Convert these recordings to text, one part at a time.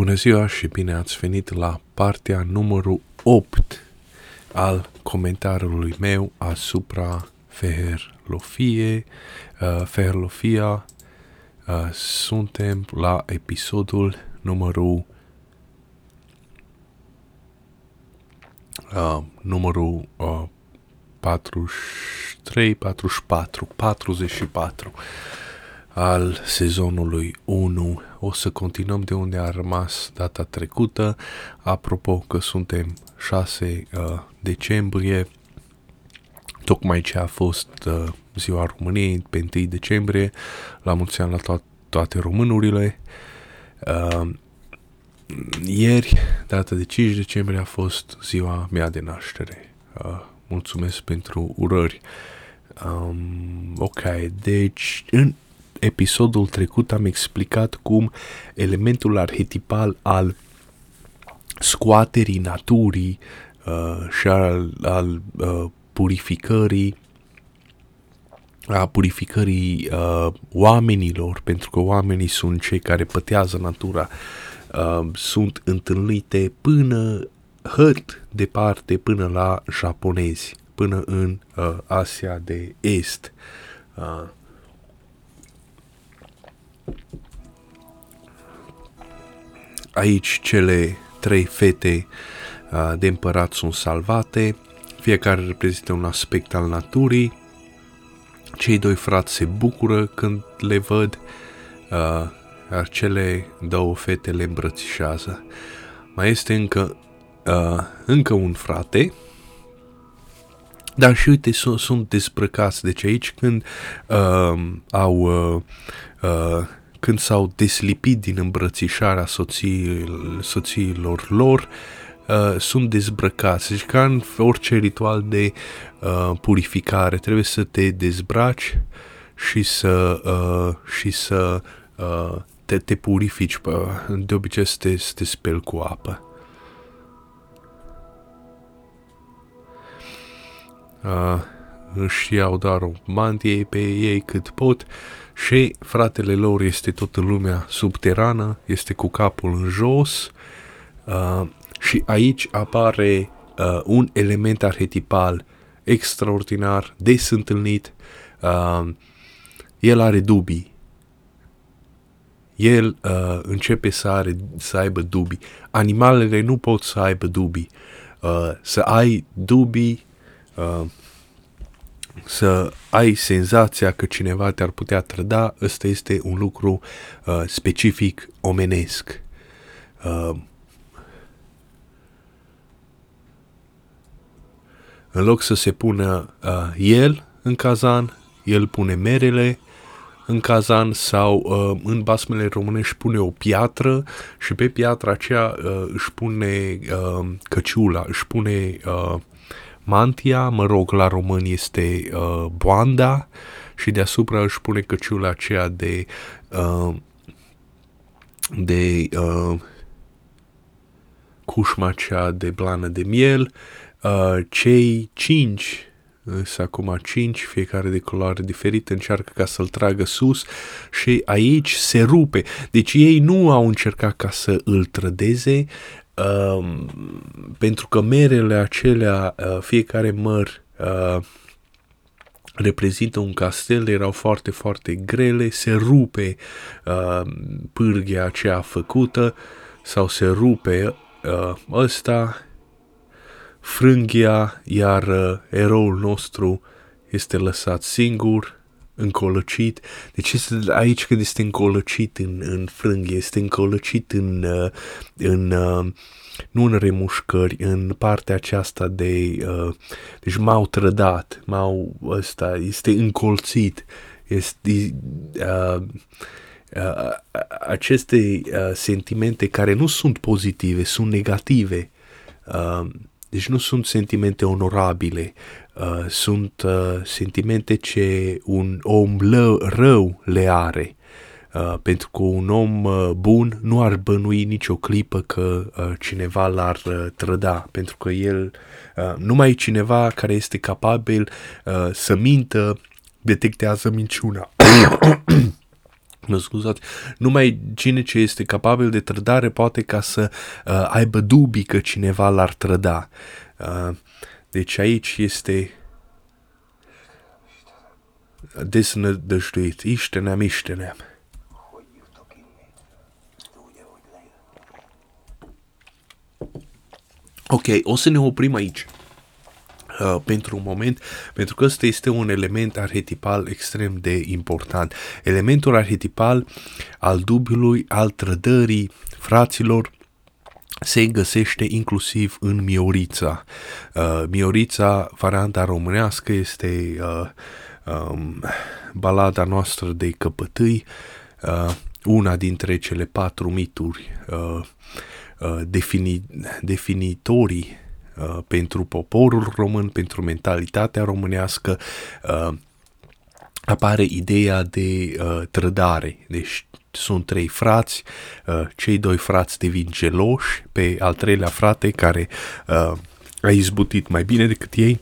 Bună ziua și bine ați venit la partea numărul 8 al comentariului meu asupra Feherlofie, uh, Feherlofia. Uh, suntem la episodul numărul uh, numărul uh, 43, 44, 44 al sezonului 1. O să continuăm de unde a rămas data trecută. Apropo că suntem 6 uh, decembrie, tocmai ce a fost uh, ziua României pe 1 decembrie, la mulți ani la to- toate românurile. Uh, ieri, data de 5 decembrie, a fost ziua mea de naștere. Uh, mulțumesc pentru urări. Um, ok, deci în episodul trecut am explicat cum elementul arhetipal al scoaterii naturii uh, și al, al uh, purificării a purificării uh, oamenilor, pentru că oamenii sunt cei care pătează natura, uh, sunt întâlnite până hăt departe, până la japonezi, până în uh, Asia de Est. Uh, Aici cele trei fete uh, de împărat sunt salvate, fiecare reprezintă un aspect al naturii, cei doi frați se bucură când le văd, uh, iar cele două fete le îmbrățișează. Mai este încă, uh, încă un frate, dar și uite, sunt, sunt dezbrăcați. Deci aici când uh, au uh, uh, când s-au deslipit din îmbrățișarea soții, soțiilor lor, uh, sunt dezbrăcați. Deci ca în orice ritual de uh, purificare, trebuie să te dezbraci și să, uh, și să uh, te, te purifici. De obicei să te, să te speli cu apă. Uh, își iau doar o mantie pe ei cât pot și fratele lor este tot în lumea subterană, este cu capul în jos uh, și aici apare uh, un element arhetipal extraordinar, des întâlnit. Uh, el are dubii. El uh, începe să, are, să aibă dubii. Animalele nu pot să aibă dubii. Uh, să ai dubii uh, să ai senzația că cineva te-ar putea trăda, ăsta este un lucru uh, specific omenesc. Uh, în loc să se pună uh, el în cazan, el pune merele în cazan sau uh, în basmele românești pune o piatră și pe piatra aceea uh, își pune uh, căciula, își pune uh, mantia, mă rog, la român este uh, boanda și deasupra își pune căciula aceea de uh, de uh, cușma aceea de blană de miel. Uh, cei cinci Însă acum cinci, fiecare de culoare diferită, încearcă ca să-l tragă sus și aici se rupe. Deci ei nu au încercat ca să îl trădeze, uh, pentru că merele acelea, uh, fiecare măr uh, reprezintă un castel, erau foarte, foarte grele, se rupe uh, pârghia aceea făcută sau se rupe uh, ăsta, frânghia, iar uh, eroul nostru este lăsat singur, încolăcit. Deci este aici când este încolăcit în, în frânghie, este încolăcit în, uh, în uh, nu în remușcări, în partea aceasta de, uh, deci m-au trădat, m-au, ăsta, este încolțit, este, uh, uh, aceste uh, sentimente care nu sunt pozitive, sunt negative, uh, deci nu sunt sentimente onorabile, uh, sunt uh, sentimente ce un om lă, rău le are. Uh, pentru că un om uh, bun nu ar bănui nicio clipă că uh, cineva l-ar uh, trăda, pentru că el, uh, numai cineva care este capabil uh, să mintă, detectează minciuna. mă scuzați, numai cine ce este capabil de trădare poate ca să uh, aibă dubii că cineva l-ar trăda. Uh, deci aici este desnădăjduit, iștenem, iștenem. Ok, o să ne oprim aici uh, pentru un moment, pentru că ăsta este un element arhetipal extrem de important. Elementul arhetipal al dubiului, al trădării fraților, se găsește inclusiv în Miorița. Uh, Miorița, varianta românească, este uh, um, balada noastră de căpătâi, uh, una dintre cele patru mituri uh, uh, defini, definitorii uh, pentru poporul român, pentru mentalitatea românească, uh, apare ideea de uh, trădare. Deci sunt trei frați, uh, cei doi frați devin geloși pe al treilea frate care uh, a izbutit mai bine decât ei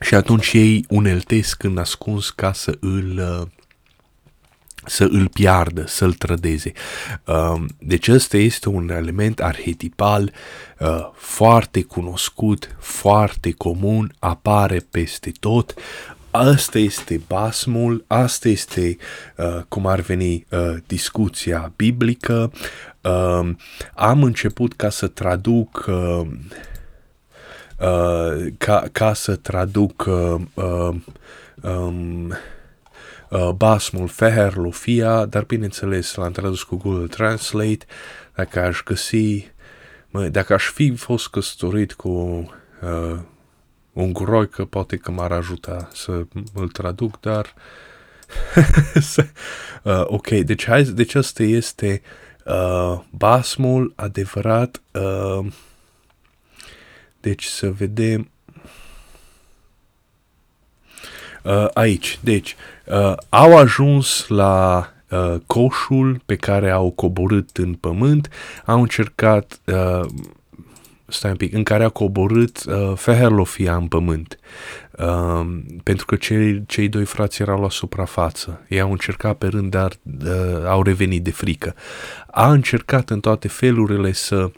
și atunci ei uneltesc în ascuns ca să îl uh, să îl piardă, să-l trădeze. Um, deci ăsta este un element arhetipal uh, foarte cunoscut, foarte comun, apare peste tot. Asta este basmul, asta este uh, cum ar veni uh, discuția biblică. Uh, am început ca să traduc uh, uh, ca, ca să traduc uh, uh, um, uh, basmul Feher Lufia, dar bineînțeles l-am tradus cu Google Translate, dacă aș găsi, mă, dacă aș fi fost căsătorit cu uh, un groică, poate că m-ar ajuta să îl traduc, dar uh, ok, deci, hai, deci asta este uh, basmul adevărat uh, deci să vedem uh, aici. Deci uh, au ajuns la uh, coșul pe care au coborât în pământ, au încercat uh, stai un pic, în care a coborât uh, Feherlofia în pământ. Uh, pentru că cei, cei doi frați erau la suprafață. Ei au încercat pe rând, dar uh, au revenit de frică. A încercat în toate felurile să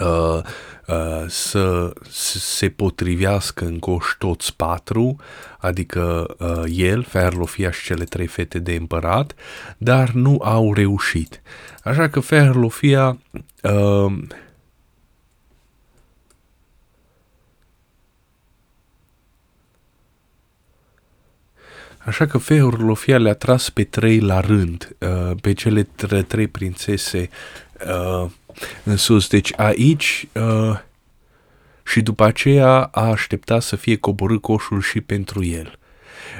uh, uh, să se potrivească în coș toți patru, adică uh, el, Ferlofia și cele trei fete de împărat, dar nu au reușit. Așa că Ferlofia uh, Așa că Feorlofia le-a tras pe trei la rând, uh, pe cele trei prințese uh, în sus. Deci aici uh, și după aceea a așteptat să fie coborât coșul și pentru el.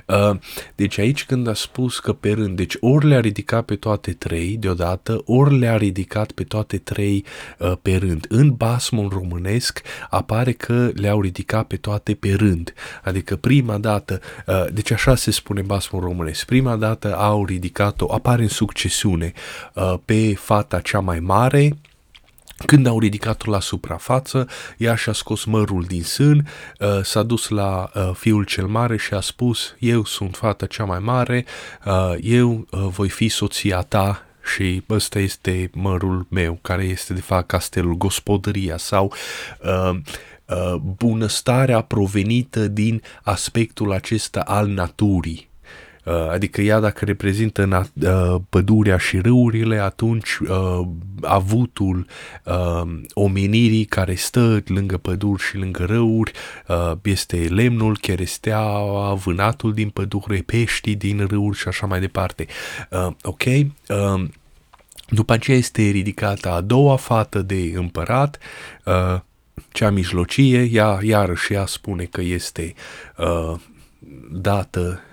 Uh, deci aici când a spus că pe rând, deci ori le-a ridicat pe toate trei deodată, ori le-a ridicat pe toate trei uh, pe rând. În basmul românesc apare că le-au ridicat pe toate pe rând. Adică prima dată, uh, deci așa se spune basmul românesc, prima dată au ridicat-o, apare în succesiune, pe fata cea mai mare, când au ridicat-o la suprafață, ea și-a scos mărul din sân, uh, s-a dus la uh, fiul cel mare și a spus, eu sunt fata cea mai mare, uh, eu voi fi soția ta și ăsta este mărul meu, care este de fapt castelul, gospodăria sau uh, uh, bunăstarea provenită din aspectul acesta al naturii. Uh, adică ea dacă reprezintă uh, pădurea și râurile, atunci uh, avutul omenirii care stă lângă păduri și lângă râuri este lemnul, cheresteaua, vânatul din pădure, peștii din râuri și așa mai departe. Ok? După aceea este ridicată a doua fată de împărat, cea mijlocie, ea iarăși ea spune că este dată Uh,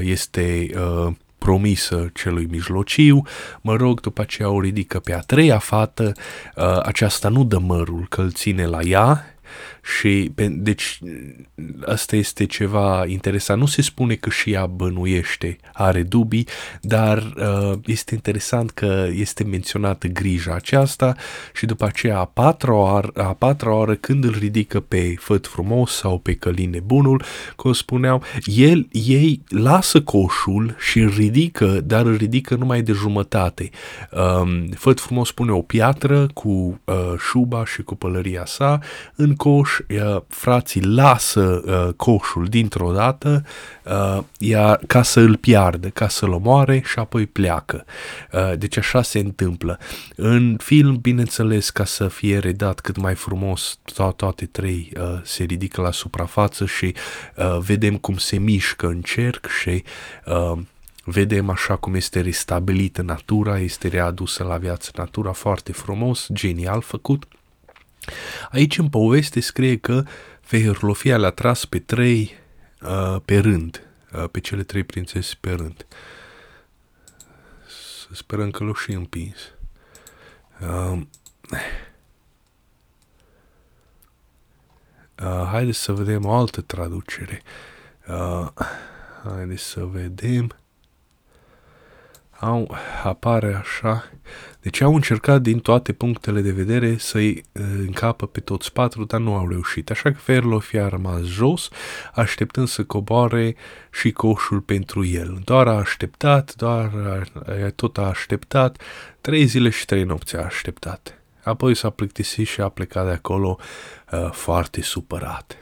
este uh, promisă celui mijlociu, mă rog, după aceea o ridică pe a treia fată, uh, aceasta nu dă mărul, că îl ține la ea Și, deci, asta este ceva interesant. Nu se spune că și ea bănuiește, are dubii, dar uh, este interesant că este menționată grija aceasta și după aceea a patra, oară, a patra oară când îl ridică pe făt frumos sau pe căline bunul, cum spuneam, el, ei lasă coșul și îl ridică, dar îl ridică numai de jumătate. Um, făt frumos pune o piatră cu uh, șuba și cu pălăria sa în coș uh, frații lasă uh, coșul dintr-o dată uh, iar, ca să îl piardă, ca să-l omoare și apoi pleacă. Uh, deci așa se întâmplă. În film, bineînțeles, ca să fie redat cât mai frumos, to- toate trei uh, se ridică la suprafață și uh, vedem cum se mișcă în cerc și uh, vedem așa cum este restabilită natura, este readusă la viață natura foarte frumos, genial făcut. Aici în poveste scrie că Feherlofia le-a tras pe trei uh, pe rând, uh, pe cele trei prințese pe rând. Să sperăm că l-o și împins. Uh, uh, haideți să vedem o altă traducere. Uh, haideți să vedem au, apare așa. Deci au încercat din toate punctele de vedere să-i uh, încapă pe toți patru, dar nu au reușit. Așa că Ferlof a rămas jos, așteptând să coboare și coșul pentru el. Doar a așteptat, doar a, tot a așteptat, trei zile și trei nopți a așteptat. Apoi s-a plictisit și a plecat de acolo uh, foarte supărat.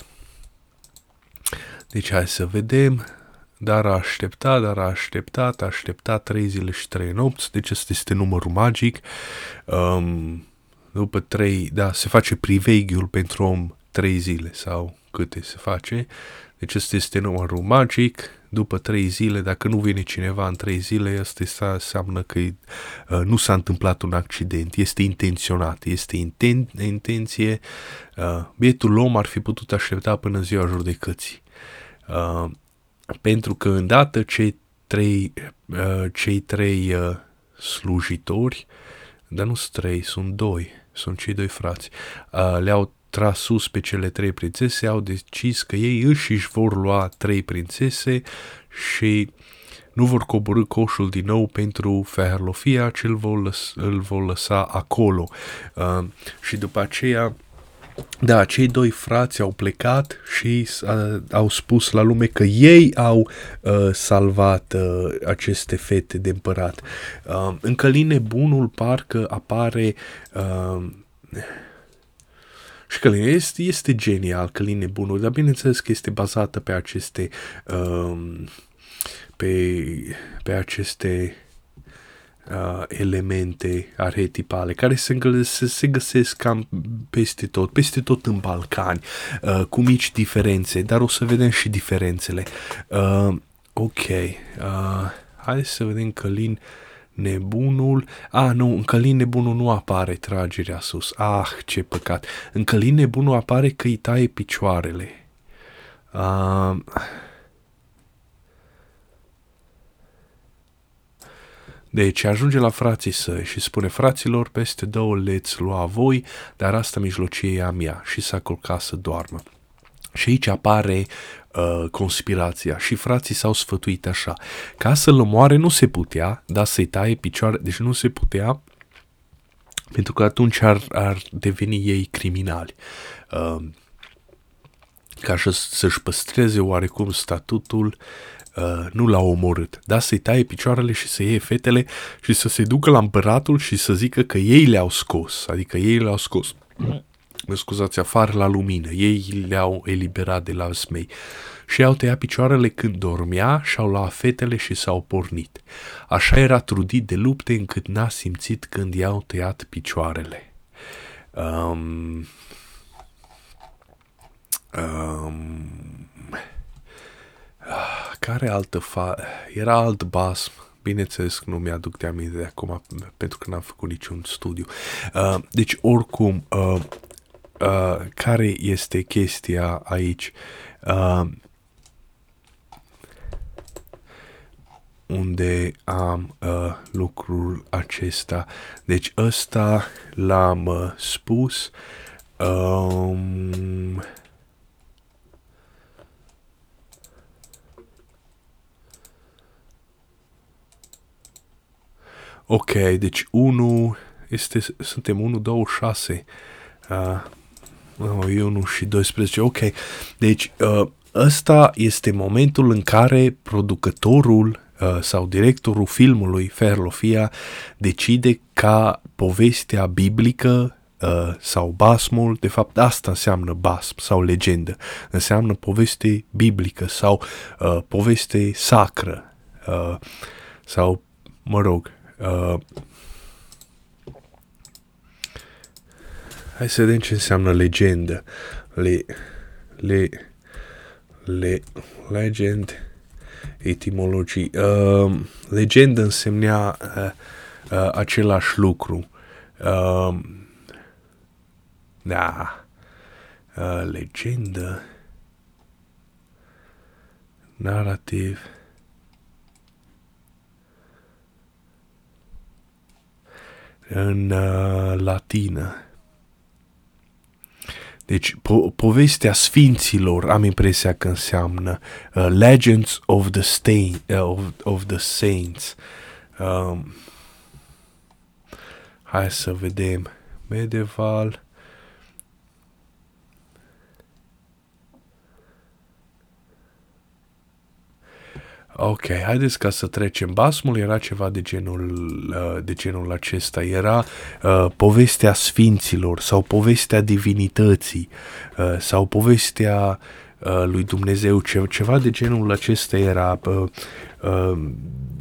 Deci hai să vedem dar a așteptat, dar a așteptat, a așteptat trei zile și trei nopți, deci ăsta este numărul magic. Um, după trei, da, se face priveghiul pentru om trei zile sau câte se face. Deci ăsta este numărul magic. După trei zile, dacă nu vine cineva în trei zile, asta înseamnă că uh, nu s-a întâmplat un accident. Este intenționat, este inten- intenție. Uh, bietul om ar fi putut aștepta până ziua judecății. Uh, pentru că îndată cei trei, uh, cei trei uh, slujitori, dar nu sunt trei, sunt doi, sunt cei doi frați, uh, le-au tras sus pe cele trei prințese, au decis că ei își își vor lua trei prințese și nu vor coborâ coșul din nou pentru Feherlofia, ci îl vor, lăs- îl vor lăsa acolo. Uh, și după aceea da, cei doi frați au plecat și uh, au spus la lume că ei au uh, salvat uh, aceste fete de împărat. Uh, în Căline Bunul parcă apare... Uh, și Căline este, este genial, Căline Bunul, dar bineînțeles că este bazată pe aceste... Uh, pe, pe aceste uh, elemente arhetipale care se, se, se găsesc cam peste tot, peste tot în Balcani, uh, cu mici diferențe, dar o să vedem și diferențele. Uh, ok, uh, hai să vedem Călin Nebunul, ah nu, în Călin Nebunul nu apare tragerea sus, ah ce păcat, în Călin Nebunul apare că îi taie picioarele. Uh, Deci ajunge la frații săi și spune, fraților, peste două leți lua voi, dar asta mijlocie e a mea și s-a culcat să doarmă. Și aici apare uh, conspirația și frații s-au sfătuit așa. Ca să-l omoare nu se putea, dar să-i taie picioare, deci nu se putea, pentru că atunci ar, ar deveni ei criminali. Uh, ca să-și păstreze oarecum statutul uh, nu l-a omorât, dar să-i taie picioarele și să iei fetele și să se ducă la împăratul și să zică că ei le-au scos, adică ei le-au scos, mă scuzați, afară la lumină, ei le-au eliberat de la smei și au tăiat picioarele când dormea și au luat fetele și s-au pornit. Așa era trudit de lupte încât n-a simțit când i-au tăiat picioarele. Um, um, care altă fa... Era alt basm. Bineînțeles că nu mi-aduc de aminte de acum pentru că n-am făcut niciun studiu. Uh, deci, oricum, uh, uh, care este chestia aici? Uh, unde am uh, lucrul acesta. Deci ăsta l-am uh, spus Um, ok, deci 1 este, suntem 1, 2, 6. Uh, oh, e 1 și 12. Ok, deci uh, ăsta este momentul în care producătorul uh, sau directorul filmului Ferlofia decide ca povestea biblică uh, sau basmul, de fapt asta înseamnă basm sau legendă, înseamnă poveste biblică sau uh, poveste sacră uh, sau, mă rog, uh, hai să vedem ce înseamnă legendă. Le, le, le, legend, etimologii. Uh, legendă însemnea uh, uh, același lucru. Uh, da. Uh, legendă. Narrativ. În uh, latină. Deci, po- povestea sfinților am impresia că înseamnă uh, Legends of the, Stain, uh, of, of the Saints. Um, hai să vedem. Medieval. Ok, haideți ca să trecem. Basmul era ceva de genul, uh, de genul acesta. Era uh, povestea sfinților sau povestea divinității uh, sau povestea uh, lui Dumnezeu. Ce, ceva de genul acesta era. Uh, uh,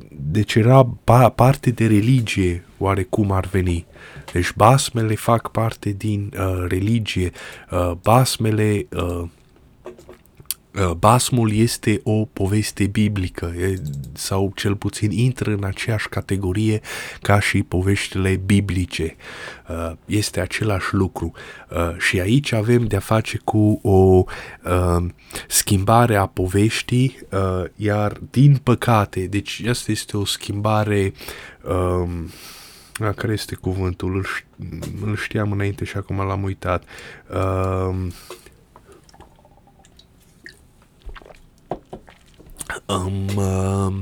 deci era pa, parte de religie, oarecum ar veni. Deci basmele fac parte din uh, religie. Uh, basmele... Uh, Uh, basmul este o poveste biblică sau cel puțin intră în aceeași categorie ca și poveștile biblice. Uh, este același lucru. Uh, și aici avem de-a face cu o schimbare a poveștii, iar din păcate, deci asta este o schimbare um, care este cuvântul? Îl știam înainte și acum l-am uitat. Uh, um, uh,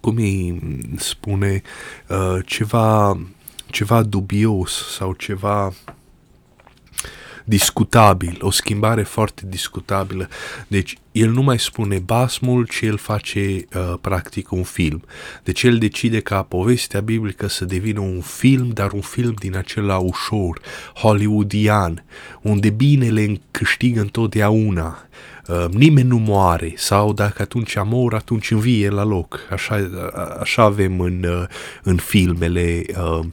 cum îi spune, uh, ceva, ceva dubios sau ceva discutabil, o schimbare foarte discutabilă. Deci el nu mai spune basmul, ci el face uh, practic un film. Deci el decide ca povestea biblică să devină un film, dar un film din acela ușor, hollywoodian, unde binele câștigă întotdeauna. Uh, nimeni nu moare sau dacă atunci mor, atunci învie la loc. Așa, așa avem în, uh, în filmele uh,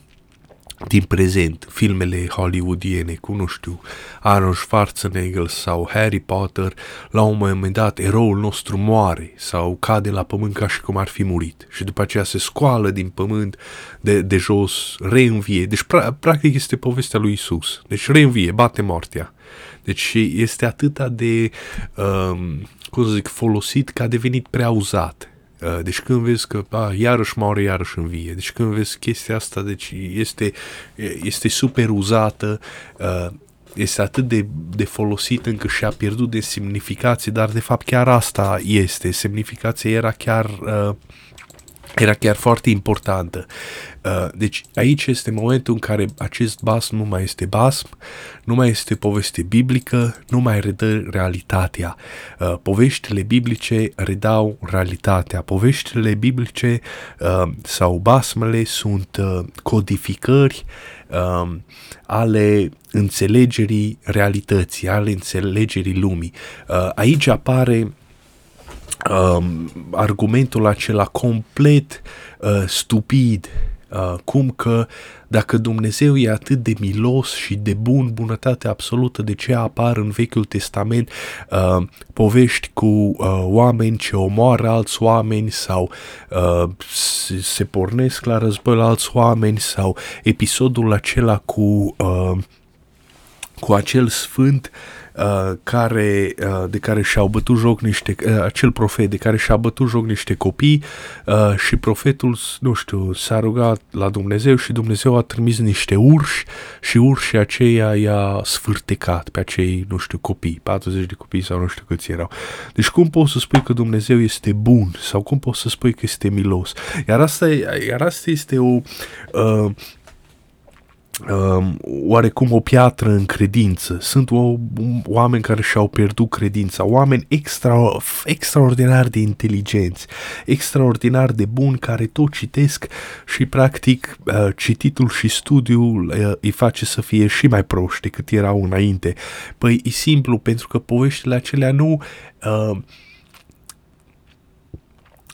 din prezent, filmele hollywoodiene, cu, nu știu, Arnold Schwarzenegger sau Harry Potter, la un moment dat eroul nostru moare sau cade la pământ ca și cum ar fi murit și după aceea se scoală din pământ de, de jos, reînvie. Deci, pra, practic, este povestea lui Isus. Deci, reînvie, bate moartea. Deci, este atâta de, um, cum să zic, folosit că a devenit prea uzat Uh, deci când vezi că a, iarăși moare, iarăși învie. Deci când vezi chestia asta, deci este, este super uzată, uh, este atât de, de folosit încât și-a pierdut de semnificație, dar de fapt chiar asta este. Semnificația era chiar uh, era chiar foarte importantă. Uh, deci aici este momentul în care acest basm nu mai este basm, nu mai este poveste biblică, nu mai redă realitatea. Uh, poveștile biblice redau realitatea. Poveștile biblice uh, sau basmele sunt codificări ale înțelegerii realității, ale înțelegerii lumii. Aici apare um, argumentul acela complet uh, stupid, uh, cum că dacă Dumnezeu e atât de milos și de bun, bunătate absolută, de ce apar în Vechiul Testament uh, povești cu uh, oameni ce omoară alți oameni sau uh, se, se pornesc la război la alți oameni sau episodul acela cu, uh, cu acel sfânt uh, care, uh, de care și-au bătut joc niște, uh, acel profet de care și-a bătut joc niște copii uh, și profetul, nu știu, s-a rugat la Dumnezeu și Dumnezeu a trimis niște urși și urșii aceia i-a sfârtecat pe acei, nu știu, copii, 40 de copii sau nu știu câți erau. Deci cum poți să spui că Dumnezeu este bun sau cum poți să spui că este milos? Iar asta, iar asta este o... Uh, uh, oarecum o piatră în credință. Sunt o, oameni care și-au pierdut credința, oameni extra, extraordinar de inteligenți, extraordinar de buni, care tot citesc și practic uh, cititul și studiul uh, îi face să fie și mai proști decât erau înainte. Păi e simplu, pentru că poveștile acelea nu... Uh,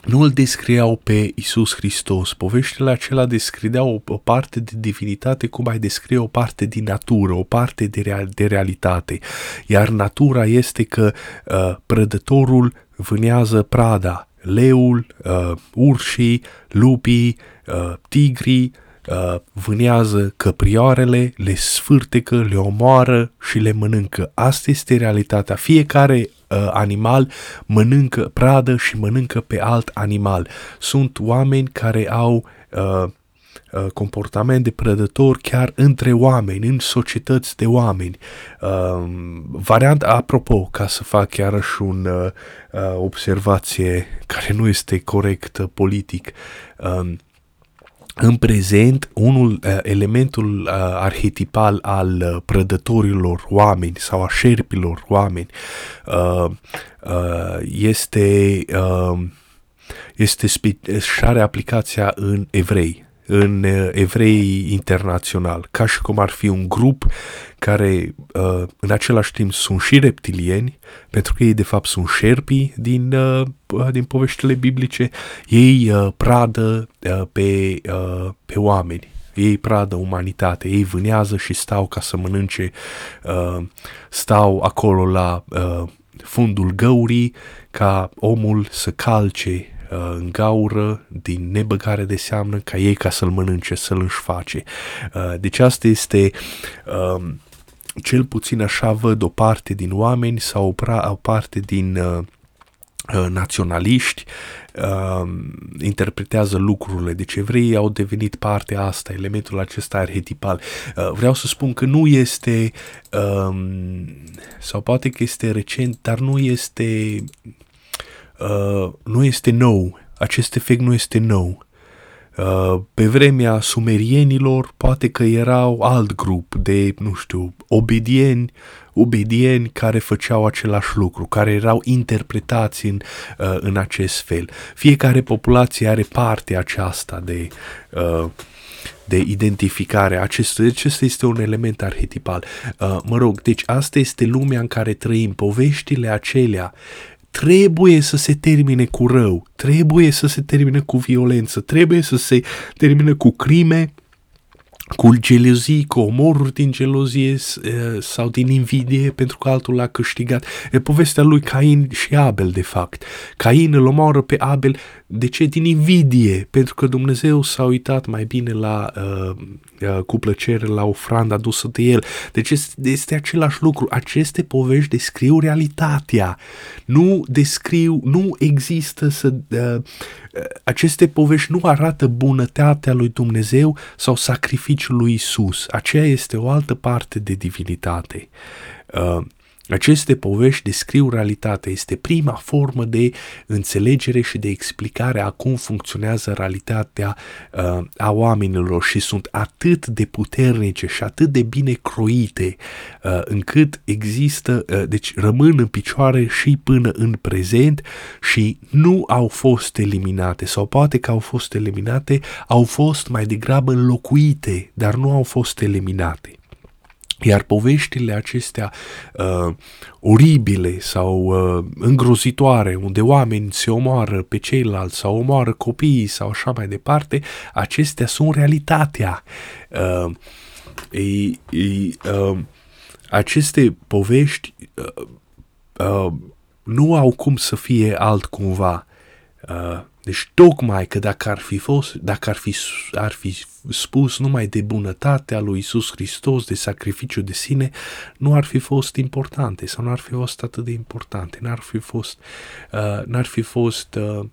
nu îl descriau pe Isus Hristos. Poveștile acelea descriau o, o parte de divinitate cum ai descrie o parte din natură, o parte de, real, de realitate. Iar natura este că uh, prădătorul vânează prada, leul, uh, urșii, lupii, uh, tigrii, uh, vânează căprioarele, le sfârtecă, le omoară și le mănâncă. Asta este realitatea. Fiecare uh, animal mănâncă pradă și mănâncă pe alt animal. Sunt oameni care au uh, uh comportament de prădător chiar între oameni, în societăți de oameni. Uh, variant, apropo, ca să fac iarăși un uh, uh, observație care nu este corect uh, politic, uh, în prezent, unul, uh, elementul uh, arhetipal al uh, prădătorilor oameni sau a șerpilor oameni este, este spe- și are aplicația în evrei în uh, evrei internațional, ca și cum ar fi un grup care uh, în același timp sunt și reptilieni, pentru că ei de fapt sunt șerpii din, uh, din poveștile biblice, ei pradă pe, pe oameni, ei pradă umanitate, ei vânează și stau ca să mănânce, stau acolo la fundul găurii ca omul să calce Uh, în gaură, din nebăgare de seamnă, ca ei ca să-l mănânce, să-l își face. Uh, deci asta este um, cel puțin așa văd o parte din oameni sau o, parte din uh, naționaliști uh, interpretează lucrurile. Deci evreii au devenit partea asta, elementul acesta arhetipal. Uh, vreau să spun că nu este, uh, sau poate că este recent, dar nu este Uh, nu este nou, acest efect nu este nou. Uh, pe vremea sumerienilor poate că erau alt grup de, nu știu, obedieni, obedieni care făceau același lucru, care erau interpretați în, uh, în acest fel. Fiecare populație are parte aceasta de, uh, de identificare. Acest, acesta este un element arhetipal. Uh, mă rog, deci asta este lumea în care trăim. Poveștile acelea trebuie să se termine cu rău, trebuie să se termine cu violență, trebuie să se termine cu crime, cu gelozii, cu omoruri din gelozie sau din invidie pentru că altul l-a câștigat. E povestea lui Cain și Abel, de fapt. Cain îl omoară pe Abel de ce? Din invidie, pentru că Dumnezeu s-a uitat mai bine la, uh, uh, cu plăcere la ofranda adusă de el. Deci este, este același lucru. Aceste povești descriu realitatea. Nu descriu, nu există să... Uh, aceste povești nu arată bunătatea lui Dumnezeu sau sacrificiul lui Isus. Aceea este o altă parte de divinitate. Uh, aceste povești descriu realitatea, este prima formă de înțelegere și de explicare a cum funcționează realitatea uh, a oamenilor și sunt atât de puternice și atât de bine croite uh, încât există, uh, deci rămân în picioare și până în prezent și nu au fost eliminate sau poate că au fost eliminate, au fost mai degrabă înlocuite, dar nu au fost eliminate. Iar poveștile acestea uh, oribile sau uh, îngrozitoare, unde oameni se omoară pe ceilalți sau omoară copiii sau așa mai departe, acestea sunt realitatea. Uh, e, e, uh, aceste povești uh, uh, nu au cum să fie altcumva. Uh, deci tocmai că dacă ar fi fost, dacă ar fi, ar fi spus numai de bunătatea lui Isus Hristos, de sacrificiu de sine, nu ar fi fost importante sau nu ar fi fost atât de importante, n-ar fi fost, uh, n-ar fi fost uh,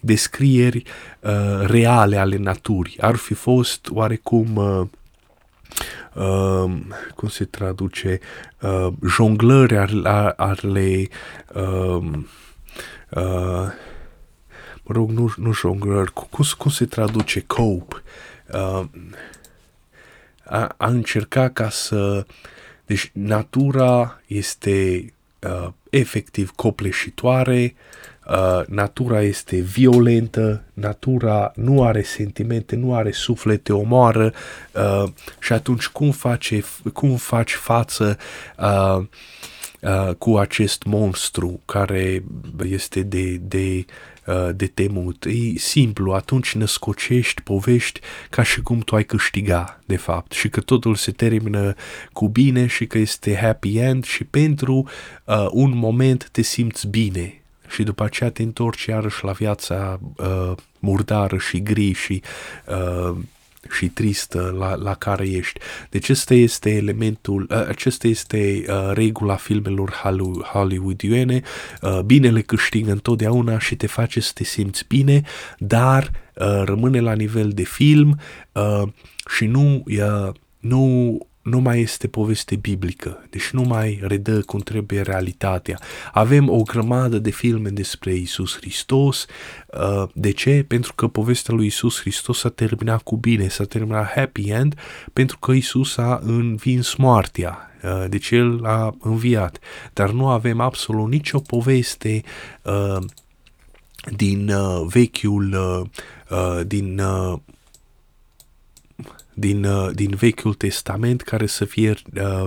descrieri uh, reale ale naturii, ar fi fost oarecum uh, Uh, cum se traduce, uh, jonglări ale, ale uh, uh, mă rog, nu, nu jonglări, cum, cum se traduce cope, uh, a, a încerca ca să, deci natura este uh, efectiv copleșitoare, uh, natura este violentă, natura nu are sentimente, nu are suflet, te omoară uh, și atunci cum, face, cum faci față uh, uh, cu acest monstru care este de, de uh, de temut. E simplu, atunci născocești povești ca și cum tu ai câștiga, de fapt, și că totul se termină cu bine și că este happy end și pentru uh, un moment te simți bine și după aceea te întorci iarăși la viața uh, murdară și gri și uh, și tristă la, la care ești. Deci acesta este elementul, uh, acesta este uh, regula filmelor hollywoodiene. Uh, binele câștigă întotdeauna și te face să te simți bine, dar uh, rămâne la nivel de film uh, și nu, uh, nu nu mai este poveste biblică, deci nu mai redă cum trebuie realitatea. Avem o grămadă de filme despre Isus Hristos. Uh, de ce? Pentru că povestea lui Isus Hristos s-a terminat cu bine, s-a terminat happy end, pentru că Isus a învins moartea. Uh, deci El a înviat. Dar nu avem absolut nicio poveste uh, din vechiul, din din, uh, din Vechiul Testament care să fie, uh,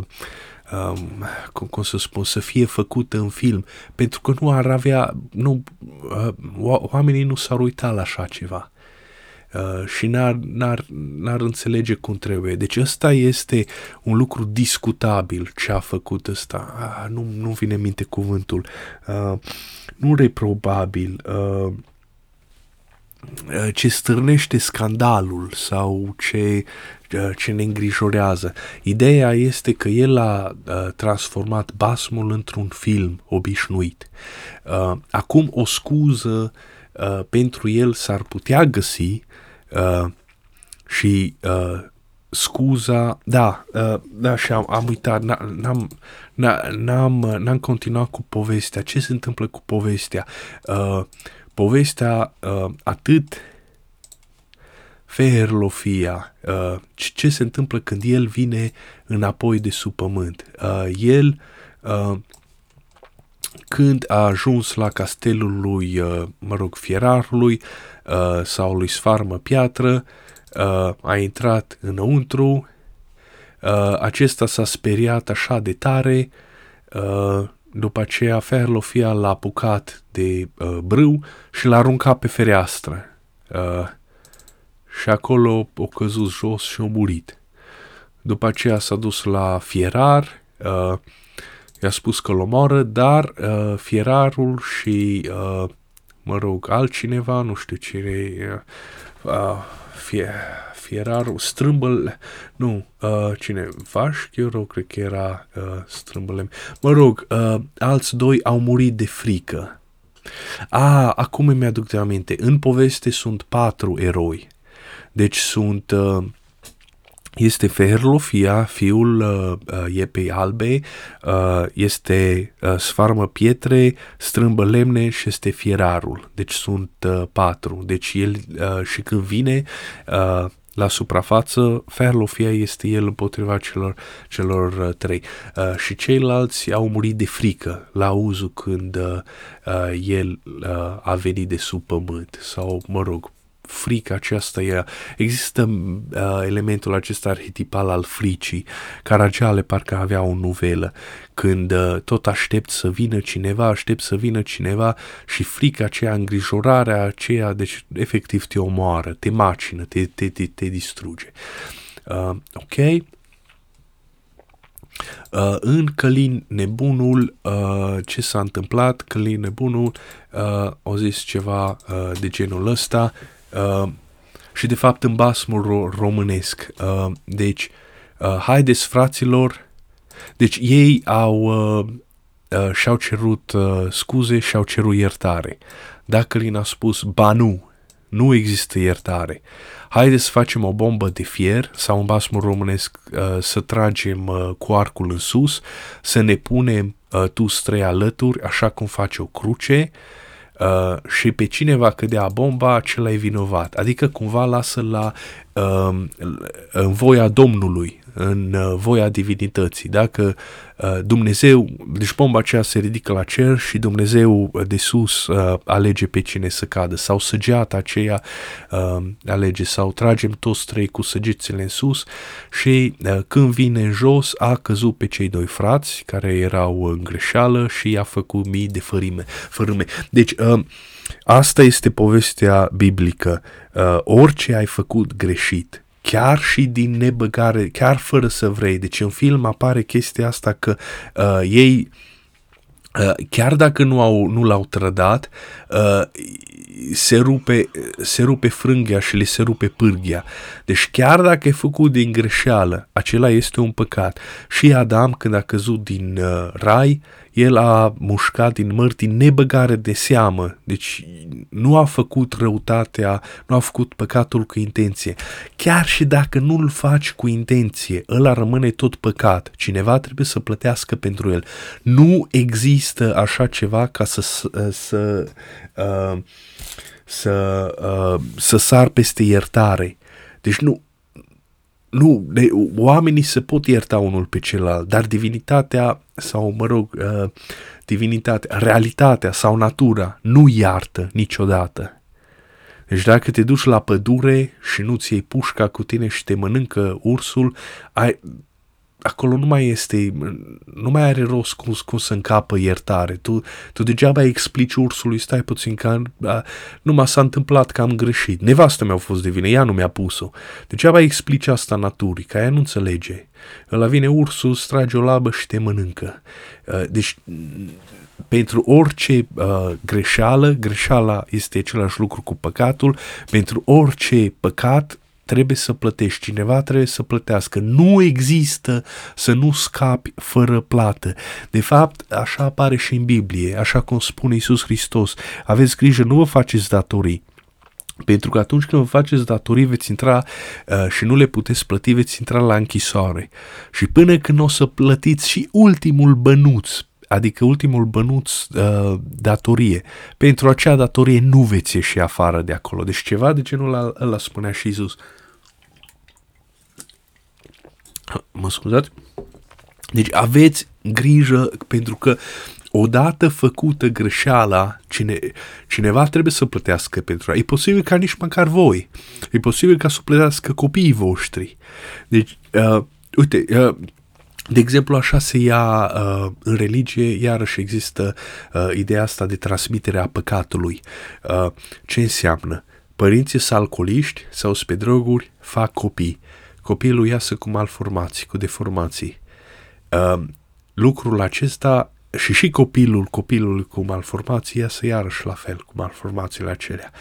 um, cum, cum să spun, să fie făcută în film, pentru că nu ar avea, nu, uh, oamenii nu s-ar uita la așa ceva. Uh, și n-ar, n-ar, n-ar înțelege cum trebuie. Deci ăsta este un lucru discutabil ce a făcut ăsta. Ah, nu, nu vine minte cuvântul. Uh, nu reprobabil. Uh, Uh, ce stârnește scandalul sau ce, uh, ce ne îngrijorează. Ideea este că el a uh, transformat basmul într-un film obișnuit. Acum o scuză pentru el s-ar putea găsi și scuza, da, da, și am, am uitat, n-am, n-am, n-am continuat cu povestea. Ce se întâmplă cu povestea? Uh, povestea uh, atât Feherlofia, uh, ce se întâmplă când el vine înapoi de sub pământ. Uh, el, uh, când a ajuns la castelul lui, uh, mă rog, fierarului uh, sau lui Sfarmă Piatră, uh, a intrat înăuntru, uh, acesta s-a speriat așa de tare, uh, după aceea Ferlofia l-a apucat de uh, brâu și l-a aruncat pe fereastră. Uh, și acolo o căzut jos și a murit. După aceea s-a dus la fierar, uh, i-a spus că l omoară, dar uh, fierarul și, uh, mă rog, altcineva, nu știu cine, uh, uh fie, Fierarul, Strâmbăl, nu, uh, cine, Vaș, eu rog, cred că era uh, Strâmbălem. Mă rog, uh, alți doi au murit de frică. A, acum îmi aduc de aminte, în poveste sunt patru eroi. Deci sunt... Uh, este Feherlofia, fiul uh, uh, Iepei Albe, uh, este uh, Sfarmă Pietre, Strâmbă Lemne și este Fierarul. Deci sunt uh, patru. Deci el uh, și când vine, uh, la suprafață, Ferlofia este el împotriva celor, celor uh, trei. Uh, și ceilalți au murit de frică la auzul când uh, uh, el uh, a venit de sub pământ. Sau, mă rog, frica aceasta e, există uh, elementul acesta arhetipal al fricii. Caragiale parcă avea o nuvelă când uh, tot aștept să vină cineva, aștept să vină cineva și frica aceea, îngrijorarea aceea, deci efectiv te omoară, te macină, te, te, te, te distruge. Uh, ok? uh, în Călin Nebunul, uh, ce s-a întâmplat, Călin Nebunul uh, au zis ceva uh, de genul ăsta uh, și de fapt în basmul românesc. Uh, deci, uh, haideți fraților, deci ei au uh, uh, și-au cerut uh, scuze și-au cerut iertare. Dacă li a spus, ba nu, nu există iertare. Haideți să facem o bombă de fier sau în basmul românesc uh, să tragem uh, cu arcul în sus, să ne punem uh, tu trei alături, așa cum face o cruce, Uh, și pe cine va cădea bomba, acela e vinovat. Adică cumva lasă la uh, în voia Domnului, în uh, voia divinității. Dacă uh, Dumnezeu, deci bomba aceea se ridică la cer și Dumnezeu de sus uh, alege pe cine să cadă sau săgeata aceea alege sau tragem toți trei cu săgețile în sus și când vine în jos a căzut pe cei doi frați care erau în greșeală și i-a făcut mii de fărime. fărâme. Deci asta este povestea biblică. Orice ai făcut greșit, chiar și din nebăgare, chiar fără să vrei. Deci în film apare chestia asta că uh, ei Uh, chiar dacă nu, au, nu l-au trădat, uh, se, rupe, se rupe frânghia și le se rupe pârghia. Deci chiar dacă e făcut din greșeală, acela este un păcat. Și Adam, când a căzut din uh, rai, el a mușcat din mărti nebăgare de seamă, deci nu a făcut răutatea, nu a făcut păcatul cu intenție. Chiar și dacă nu-l faci cu intenție, ăla rămâne tot păcat. Cineva trebuie să plătească pentru el. Nu există așa ceva ca să, să, să, uh, să, uh, să sar peste iertare. Deci nu, nu, de, oamenii se pot ierta unul pe celălalt, dar divinitatea sau, mă rog, uh, divinitatea, realitatea sau natura nu iartă niciodată. Deci dacă te duci la pădure și nu-ți iei pușca cu tine și te mănâncă ursul, ai, acolo nu mai este, nu mai are rost cum, cum să încapă iertare. Tu, tu degeaba explici ursului, stai puțin că nu m s-a întâmplat că am greșit. Nevastă mi-a fost de vină, ea nu mi-a pus-o. Degeaba explici asta naturii, că ea nu înțelege. La vine ursul, strage o labă și te mănâncă. Deci, pentru orice uh, greșeală, greșeala este același lucru cu păcatul, pentru orice păcat, trebuie să plătești, cineva trebuie să plătească. Nu există să nu scapi fără plată. De fapt, așa apare și în Biblie, așa cum spune Isus Hristos. Aveți grijă, nu vă faceți datorii. Pentru că atunci când vă faceți datorii veți intra uh, și nu le puteți plăti, veți intra la închisoare. Și până când o să plătiți și ultimul bănuț adică ultimul bănuț uh, datorie. Pentru acea datorie nu veți ieși afară de acolo. Deci ceva de genul ăla spunea și Isus. Mă scuzați? Deci aveți grijă pentru că odată făcută greșeala, cine, cineva trebuie să plătească pentru ea. E posibil ca nici măcar voi. E posibil ca să plătească copiii voștri. Deci, uh, uite, uh, de exemplu, așa se ia uh, în religie, iarăși există uh, ideea asta de transmitere a păcatului. Uh, ce înseamnă? Părinții sunt alcooliști sau sunt pe droguri, fac copii. Copilul iasă cu malformații, cu deformații. Uh, lucrul acesta și și copilul copilul cu malformații iasă iarăși la fel cu malformațiile acelea.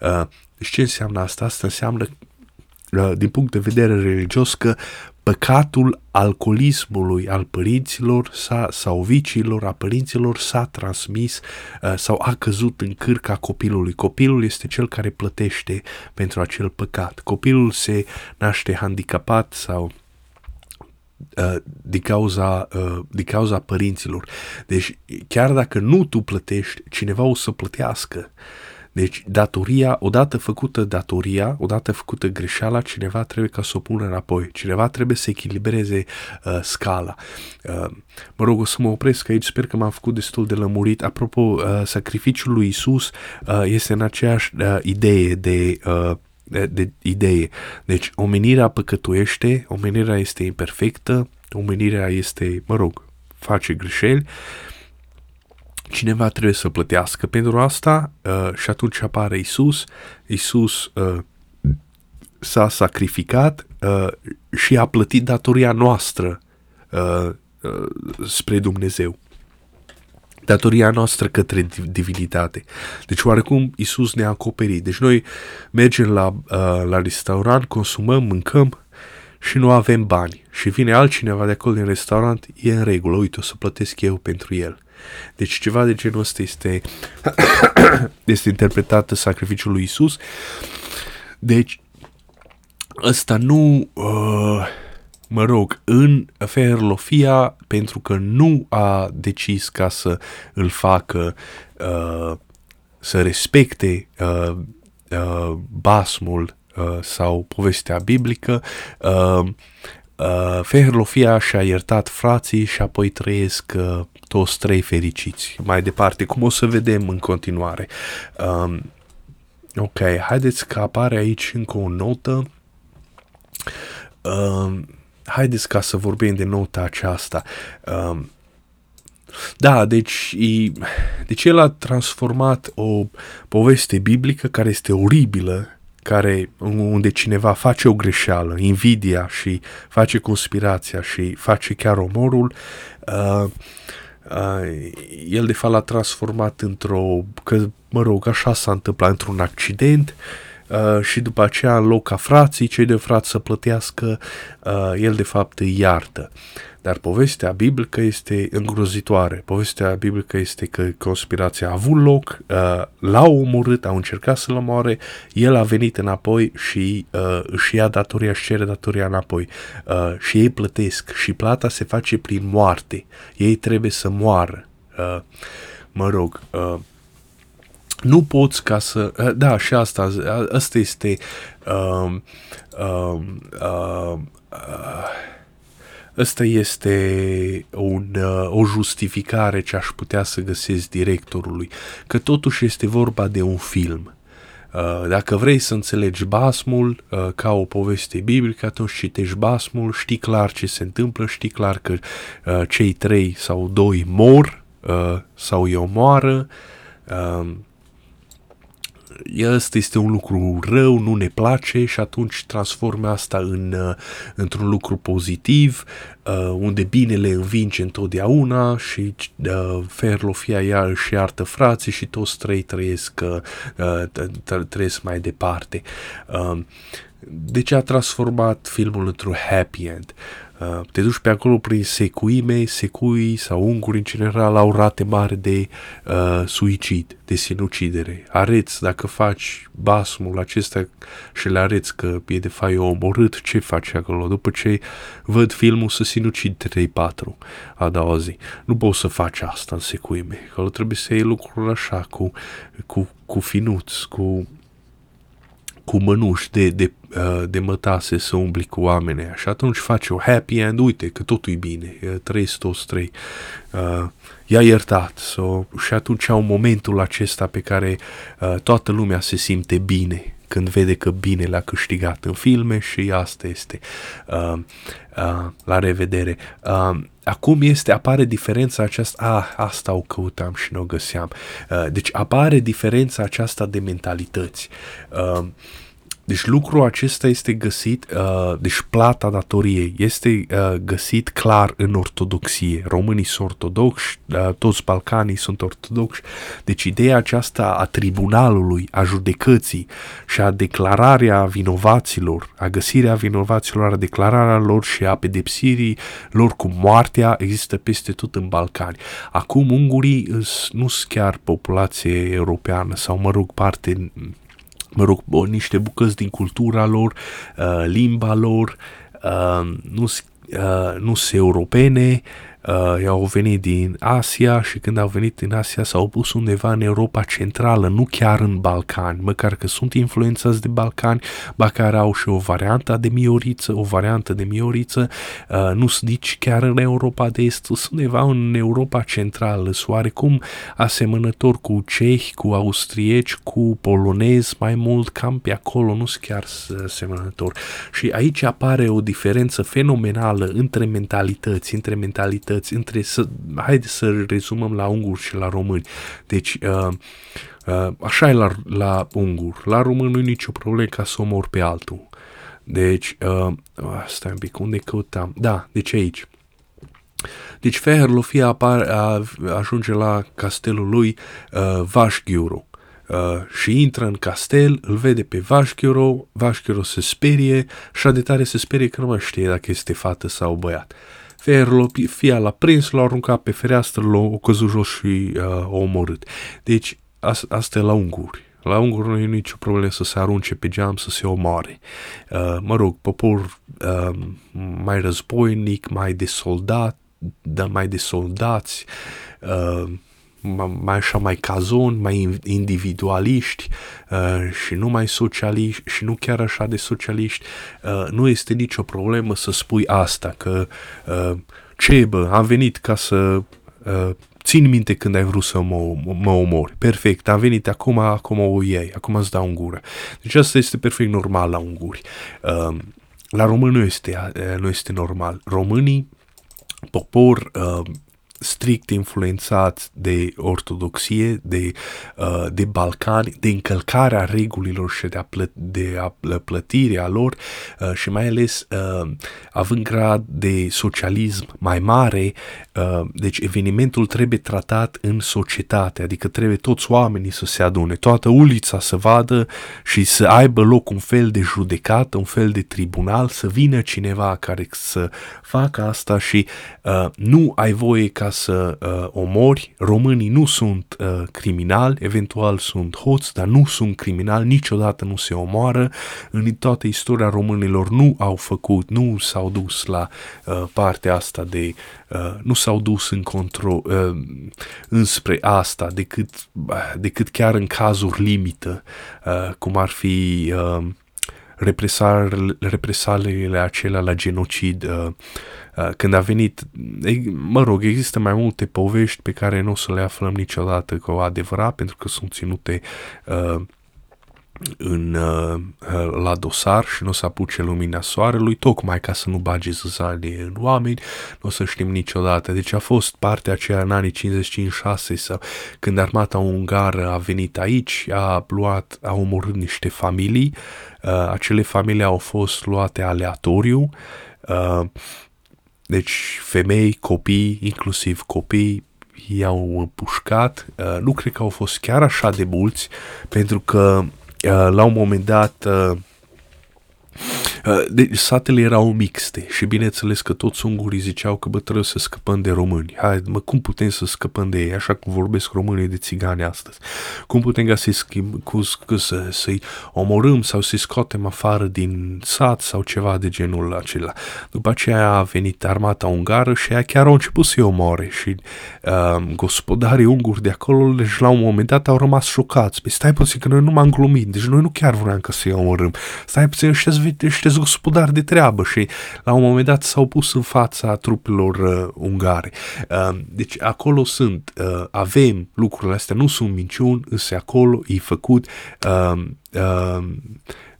Uh, și ce înseamnă asta? Asta înseamnă uh, din punct de vedere religios că păcatul alcoolismului al părinților sa, sau viciilor a părinților s-a transmis uh, sau a căzut în cârca copilului. Copilul este cel care plătește pentru acel păcat. Copilul se naște handicapat sau uh, din cauza, uh, din cauza părinților. Deci chiar dacă nu tu plătești, cineva o să plătească. Deci datoria, odată făcută datoria, odată făcută greșeala, cineva trebuie ca să o pună înapoi. Cineva trebuie să echilibreze uh, scala. Uh, mă rog, o să mă opresc aici, sper că m-am făcut destul de lămurit. Apropo, uh, sacrificiul lui Isus uh, este în aceeași uh, idee de uh, de, de idee. Deci, omenirea păcătuiește, omenirea este imperfectă, omenirea este, mă rog, face greșeli, cineva trebuie să plătească pentru asta uh, și atunci apare Isus. Isus uh, s-a sacrificat uh, și a plătit datoria noastră uh, uh, spre Dumnezeu. Datoria noastră către divinitate. Deci oarecum Isus ne-a acoperit. Deci noi mergem la, uh, la restaurant, consumăm, mâncăm și nu avem bani. Și vine altcineva de acolo din restaurant, e în regulă, uite, o să plătesc eu pentru el. Deci ceva de genul ăsta este, este interpretat sacrificiul lui Isus. Deci ăsta nu, uh, mă rog, în Ferlofia, pentru că nu a decis ca să îl facă, uh, să respecte uh, uh, basmul uh, sau povestea biblică, uh, uh, Feherlofia și-a iertat frații și apoi trăiesc uh, toți trei fericiți. Mai departe, cum o să vedem în continuare. Um, ok, haideți că apare aici încă o notă. Um, haideți ca să vorbim de nota aceasta. Um, da, deci, e, deci el a transformat o poveste biblică care este oribilă, care, unde cineva face o greșeală, invidia și face conspirația și face chiar omorul, uh, uh, el de fapt l-a transformat într-o, că mă rog, așa s-a întâmplat, într-un accident uh, și după aceea în loc ca frații, cei de frați să plătească, uh, el de fapt îi iartă. Dar povestea biblică este îngrozitoare. Povestea biblică este că conspirația a avut loc, uh, l-au omorât, au încercat să-l omoare, el a venit înapoi și uh, își ia datoria, și cere datoria înapoi. Uh, și ei plătesc și plata se face prin moarte. Ei trebuie să moară. Uh, mă rog, uh, nu poți ca să... Uh, da, și asta, asta este... Uh, uh, uh, uh, Ăsta este un, uh, o justificare ce aș putea să găsesc directorului, că totuși este vorba de un film. Uh, dacă vrei să înțelegi basmul uh, ca o poveste biblică, atunci citești basmul, știi clar ce se întâmplă, știi clar că cei trei sau doi mor sau îi omoară, ăsta este un lucru rău, nu ne place și atunci transforme asta în, uh, într-un lucru pozitiv, uh, unde binele învinge întotdeauna și uh, Ferlofia ea își iartă frații și toți trei trăiesc, uh, trăiesc mai departe. Uh, deci a transformat filmul într-un happy end. Uh, te duci pe acolo prin secuime, secui sau unguri în general au rate mari de uh, suicid, de sinucidere. Areți, dacă faci basmul acesta și le areți că e de fapt omorât, ce faci acolo? După ce văd filmul să sinucid 3-4 a doua zi. Nu poți să faci asta în secuime. Acolo trebuie să iei lucruri așa, cu, cu, cu finuți, cu cu mănuși de, de, uh, de mătase să umbli cu oameni și atunci faci o happy end, uite că totul e bine, trei toți trei, uh, i-a iertat so, și atunci au momentul acesta pe care uh, toată lumea se simte bine când vede că bine l-a câștigat în filme și asta este. Uh, uh, la revedere. Uh, acum este, apare diferența aceasta, ah, asta o căutam și nu o găseam. Uh, deci apare diferența aceasta de mentalități. Uh, deci lucrul acesta este găsit, uh, deci plata datoriei este uh, găsit clar în ortodoxie. Românii sunt ortodoxi, uh, toți balcanii sunt ortodoxi. Deci ideea aceasta a tribunalului, a judecății și a declararea vinovaților, a găsirea vinovaților, a declararea lor și a pedepsirii lor cu moartea există peste tot în Balcani. Acum ungurii nu sunt chiar populație europeană sau mă rog parte mă rog, o, niște bucăți din cultura lor, uh, limba lor, uh, nu, uh, nu sunt europene, uh, au venit din Asia și când au venit din Asia s-au pus undeva în Europa Centrală, nu chiar în Balcani, măcar că sunt influențați de Balcani, ba care au și o variantă de mioriță, o variantă de mioriță, uh, nu sunt nici chiar în Europa de Est, sunt undeva în Europa Centrală, sunt oarecum asemănător cu cehi, cu austrieci, cu polonezi, mai mult cam pe acolo, nu sunt chiar asemănător. Și aici apare o diferență fenomenală între mentalități, între mentalități mentalități între, să, haide să rezumăm la unguri și la români. Deci, uh, uh, așa e la, la ungur. La român nu e nicio problemă ca să omor pe altul. Deci, uh, stai un pic, unde căutam? Da, deci aici. Deci Feherlofia apare, a, ajunge la castelul lui uh, Vașghiuru uh, și intră în castel, îl vede pe Vașghiuru, Vașghiuru se sperie și de tare se sperie că nu mai știe dacă este fată sau băiat. Feherlofia l-a prins, l-a aruncat pe fereastră, l-a căzut jos și uh, a omorât. Deci asta e la unguri. La unguri nu e nicio problemă să se arunce pe geam, să se omoare. Uh, mă rog, popor uh, mai războinic, mai de soldat, da, mai de soldați, uh, mai așa mai cazon, mai individualiști uh, și nu mai socialiști și nu chiar așa de socialiști, uh, nu este nicio problemă să spui asta, că uh, ce bă, am venit ca să uh, țin minte când ai vrut să mă, mă omori. Perfect, am venit acum, acum o iei, acum îți dau în gură. Deci asta este perfect normal la unguri. Uh, la român nu este, uh, nu este normal. Românii popor uh, strict influențat de ortodoxie, de, uh, de Balcani, de încălcarea regulilor și de a, plă- de a plătirea lor uh, și mai ales uh, având grad de socialism mai mare, uh, deci evenimentul trebuie tratat în societate, adică trebuie toți oamenii să se adune, toată ulița să vadă și să aibă loc un fel de judecată, un fel de tribunal, să vină cineva care să facă asta și uh, nu ai voie ca să uh, omori. Românii nu sunt uh, criminali, eventual sunt hoți, dar nu sunt criminali, niciodată nu se omoară. În toată istoria românilor nu au făcut, nu s-au dus la uh, partea asta de, uh, nu s-au dus în control, uh, înspre asta decât, uh, decât chiar în cazuri limită, uh, cum ar fi uh, represaliile acelea la genocid uh, uh, când a venit, mă rog, există mai multe povești pe care nu o să le aflăm niciodată cu adevărat pentru că sunt ținute uh, în, uh, la dosar și nu o să apuce lumina soarelui, tocmai ca să nu bage zăzanie în oameni, nu o să știm niciodată. Deci a fost partea aceea în anii 55-6 sau când armata ungară a venit aici, a luat, a omorât niște familii, uh, acele familii au fost luate aleatoriu, uh, deci femei, copii, inclusiv copii, i-au împușcat. Uh, nu cred că au fost chiar așa de mulți, pentru că Uh, la un moment dat uh, Uh, deci satele erau mixte și bineînțeles că toți ungurii ziceau că bă trebuie să scăpăm de români. Hai, mă, cum putem să scăpăm de ei, așa cum vorbesc românii de țigani astăzi? Cum putem ca să-i, schimb, cu, cu, să, să-i omorâm sau să-i scoatem afară din sat sau ceva de genul acela? După aceea a venit armata ungară și ea chiar au început să-i omoare și uh, gospodarii unguri de acolo, deci la un moment dat au rămas șocați. Păi stai puțin că noi nu m-am glumit, deci noi nu chiar vreau ca să-i omorâm. Stai puțin, ăștia sunteți gospodari de treabă și la un moment dat s-au pus în fața trupelor uh, ungare. Uh, deci acolo sunt, uh, avem lucrurile astea, nu sunt minciuni, însă acolo e făcut uh, uh,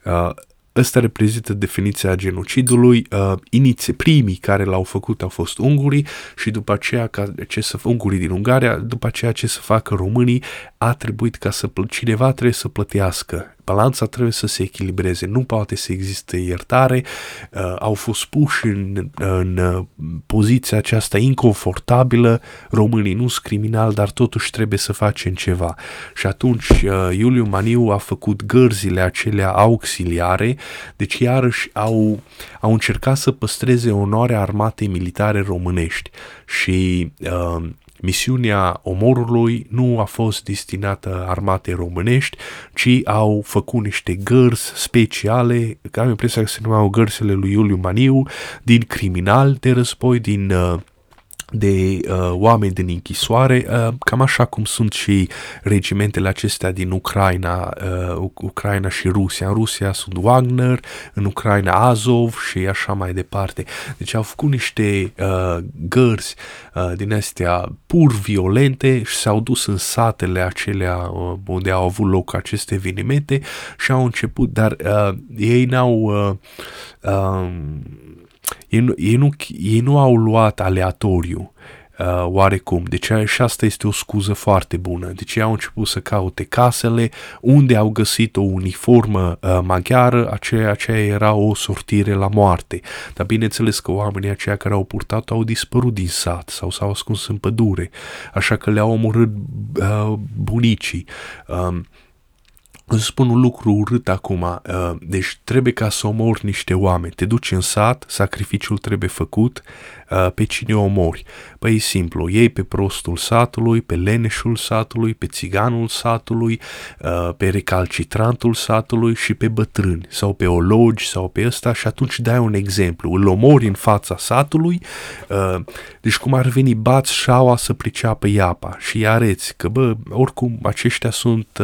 uh, Ăsta reprezintă definiția genocidului. Uh, iniție, primii care l-au făcut au fost ungurii și după aceea ca ce să ungurii din Ungaria, după aceea ce să facă românii, a trebuit ca să cineva trebuie să plătească balanța trebuie să se echilibreze, nu poate să existe iertare, uh, au fost puși în, în uh, poziția aceasta inconfortabilă, românii nu sunt criminali, dar totuși trebuie să facem ceva. Și atunci uh, Iuliu Maniu a făcut gărzile acelea auxiliare, deci iarăși au, au încercat să păstreze onoarea armatei militare românești. Și uh, Misiunea omorului nu a fost destinată armatei românești, ci au făcut niște gărzi speciale, am impresia că se numeau gărsele lui Iuliu Maniu, din criminal de război, din uh, de uh, oameni din închisoare, uh, cam așa cum sunt și regimentele acestea din Ucraina, uh, Ucraina și Rusia. În Rusia sunt Wagner, în Ucraina Azov și așa mai departe. Deci au făcut niște uh, gărzi uh, din astea pur violente și s-au dus în satele acelea uh, unde au avut loc aceste evenimente și au început, dar uh, ei n-au uh, uh, ei, nu, ei, nu, ei nu au luat aleatoriu uh, oarecum. Deci și asta este o scuză foarte bună. Deci ei au început să caute casele unde au găsit o uniformă uh, maghiară, aceea, aceea era o sortire la moarte. Dar bineînțeles că oamenii aceia care au purtat au dispărut din sat sau s-au ascuns în pădure, așa că le-au omorât uh, bunicii. Uh, îți spun un lucru urât acum, uh, deci trebuie ca să omori niște oameni. Te duci în sat, sacrificiul trebuie făcut, uh, pe cine omori? Păi e simplu, iei pe prostul satului, pe leneșul satului, pe țiganul satului, uh, pe recalcitrantul satului și pe bătrâni sau pe ologi sau pe ăsta și atunci dai un exemplu. Îl omori în fața satului, deci cum ar veni bați șaua să priceapă iapa și îi areți că bă, oricum aceștia sunt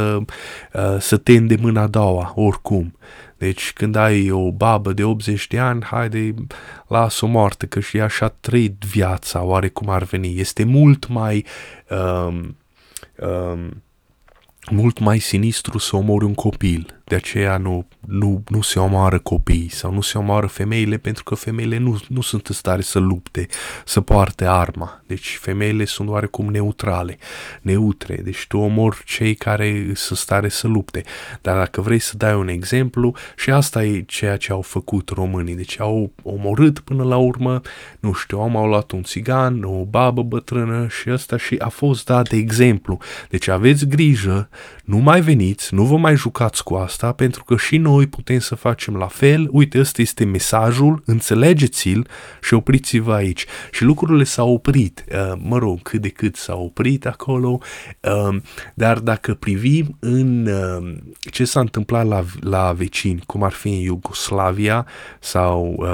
să te de mâna a doua, oricum. Deci când ai o babă de 80 de ani, haide, lasă-o moarte, că și ea și-a trăit viața, oarecum ar veni. Este mult mai... Um, um, mult mai sinistru să omori un copil de aceea nu, nu, nu se omoară copiii sau nu se omoară femeile pentru că femeile nu, nu sunt în stare să lupte, să poarte arma. Deci femeile sunt oarecum neutrale, neutre. Deci tu omori cei care sunt în stare să lupte. Dar dacă vrei să dai un exemplu, și asta e ceea ce au făcut românii. Deci au omorât până la urmă, nu știu, am au luat un țigan, o babă bătrână și ăsta și a fost dat de exemplu. Deci aveți grijă, nu mai veniți, nu vă mai jucați cu asta, asta pentru că și noi putem să facem la fel. Uite, ăsta este mesajul, înțelegeți-l și opriți-vă aici. Și lucrurile s-au oprit, uh, mă rog, cât de cât s-au oprit acolo, uh, dar dacă privim în uh, ce s-a întâmplat la, la vecini, cum ar fi în Iugoslavia sau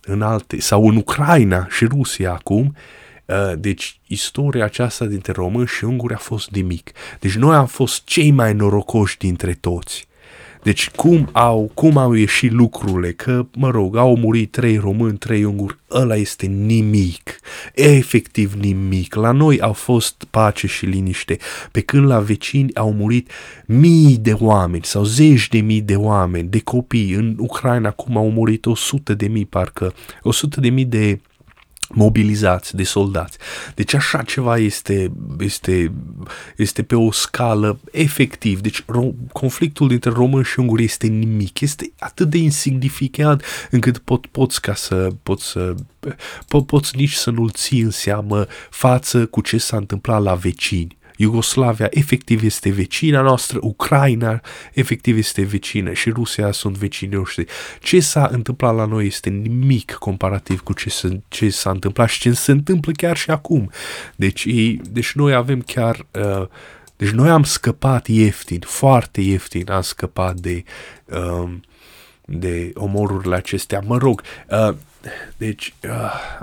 în alte, sau în Ucraina și Rusia acum, deci istoria aceasta dintre români și unguri a fost de mic. Deci noi am fost cei mai norocoși dintre toți. Deci cum au, cum au ieșit lucrurile, că, mă rog, au murit trei români, trei unguri, ăla este nimic, efectiv nimic. La noi au fost pace și liniște, pe când la vecini au murit mii de oameni sau zeci de mii de oameni, de copii. În Ucraina acum au murit o sută de mii, parcă, o sută de mii de mobilizați de soldați. Deci așa ceva este, este, este pe o scală efectiv. Deci ro- conflictul dintre români și unguri este nimic. Este atât de insignificant încât pot, poți ca să poți să po, poți nici să nu-l ții în seamă față cu ce s-a întâmplat la vecini. Iugoslavia efectiv este vecina noastră, Ucraina efectiv este vecină și Rusia sunt vecinii noștri. Ce s-a întâmplat la noi este nimic comparativ cu ce, se, ce s-a întâmplat și ce se întâmplă chiar și acum. Deci, deci noi avem chiar... Uh, deci noi am scăpat ieftin, foarte ieftin am scăpat de, uh, de omorurile acestea. Mă rog, uh, deci uh,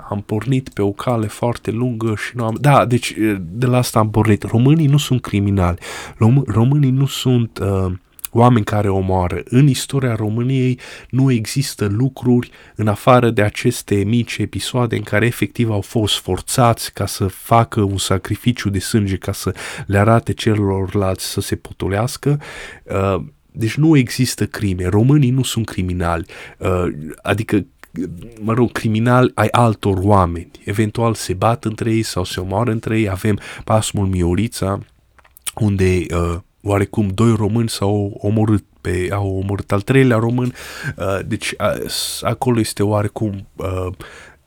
am pornit pe o cale foarte lungă și nu am... Da, deci uh, de la asta am pornit. Românii nu sunt criminali. Rom- românii nu sunt uh, oameni care omoară. În istoria României nu există lucruri în afară de aceste mici episoade în care efectiv au fost forțați ca să facă un sacrificiu de sânge ca să le arate celorlalți să se potolească. Uh, deci nu există crime. Românii nu sunt criminali. Uh, adică mă rog, criminali ai altor oameni. Eventual se bat între ei sau se omoară între ei. Avem pasmul Miorița, unde uh, oarecum doi români s-au omorât pe, au omorât al treilea român, uh, deci uh, acolo este oarecum uh,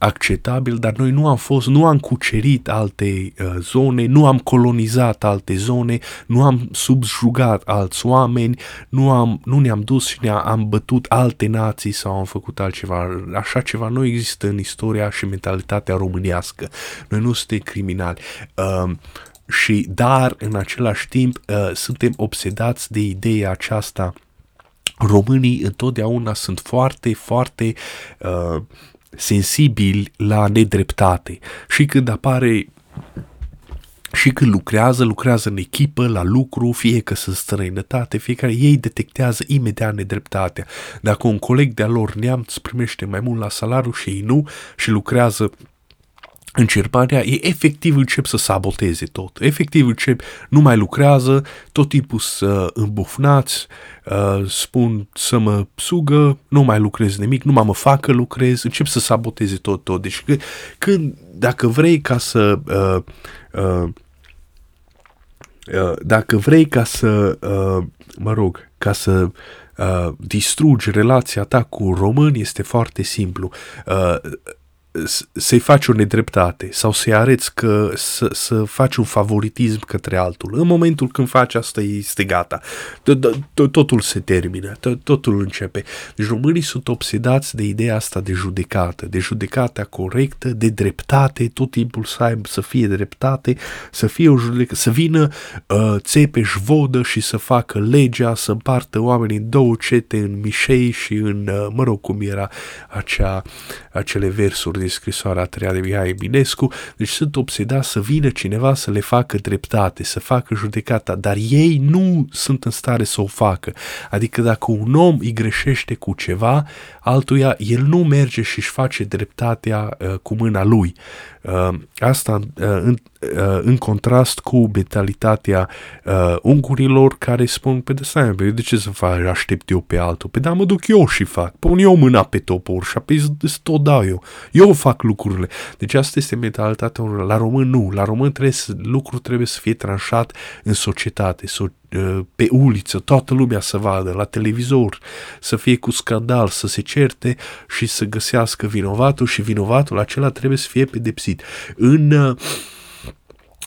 acceptabil, dar noi nu am fost, nu am cucerit alte uh, zone, nu am colonizat alte zone, nu am subjugat alți oameni, nu, am, nu ne-am dus și ne-am bătut alte nații sau am făcut altceva. Așa ceva nu există în istoria și mentalitatea românească. Noi nu suntem criminali. Uh, și dar în același timp uh, suntem obsedați de ideea aceasta românii întotdeauna sunt foarte, foarte uh, sensibili la nedreptate și când apare și când lucrează, lucrează în echipă, la lucru, fie că sunt străinătate, fiecare ei detectează imediat nedreptatea. Dacă un coleg de-a lor neamț primește mai mult la salariu și ei nu și lucrează încercarea, e efectiv încep să saboteze tot. Efectiv încep, nu mai lucrează, tot timpul să îmbufnați, uh, spun să mă sugă, nu mai lucrez nimic, nu mă fac că lucrez, încep să saboteze tot, tot. Deci când, dacă vrei ca să uh, uh, uh, dacă vrei ca să, uh, mă rog, ca să uh, distrugi relația ta cu români, este foarte simplu. Uh, să-i faci o nedreptate sau să-i arăți că să, să faci un favoritism către altul. În momentul când faci asta, este gata. Totul se termină, totul începe. Deci românii sunt obsedați de ideea asta de judecată, de judecata corectă, de dreptate, tot timpul să aibă, să fie dreptate, să fie o judecată, să vină uh, țepeș vodă și să facă legea, să împartă oamenii în două cete, în Mișei și în, uh, mă rog cum era acea, acele versuri din scrisoarea a treia de Mihai Eminescu, deci sunt obsedați să vină cineva să le facă dreptate, să facă judecata, dar ei nu sunt în stare să o facă. Adică dacă un om îi greșește cu ceva, altuia el nu merge și își face dreptatea uh, cu mâna lui. Uh, asta uh, în, uh, în contrast cu mentalitatea uh, ungurilor care spun, pe de stai, de ce să fac, aștept eu pe altul? Pe da, mă duc eu și fac. Pun eu mâna pe topor și apoi tot dau eu. Eu fac lucrurile. Deci asta este mentalitatea La român nu. La român trebuie să, lucrul trebuie să fie tranșat în societate, so- uh, pe uliță, toată lumea să vadă, la televizor, să fie cu scandal, să se certe și să găsească vinovatul și vinovatul acela trebuie să fie pedepsit. În uh,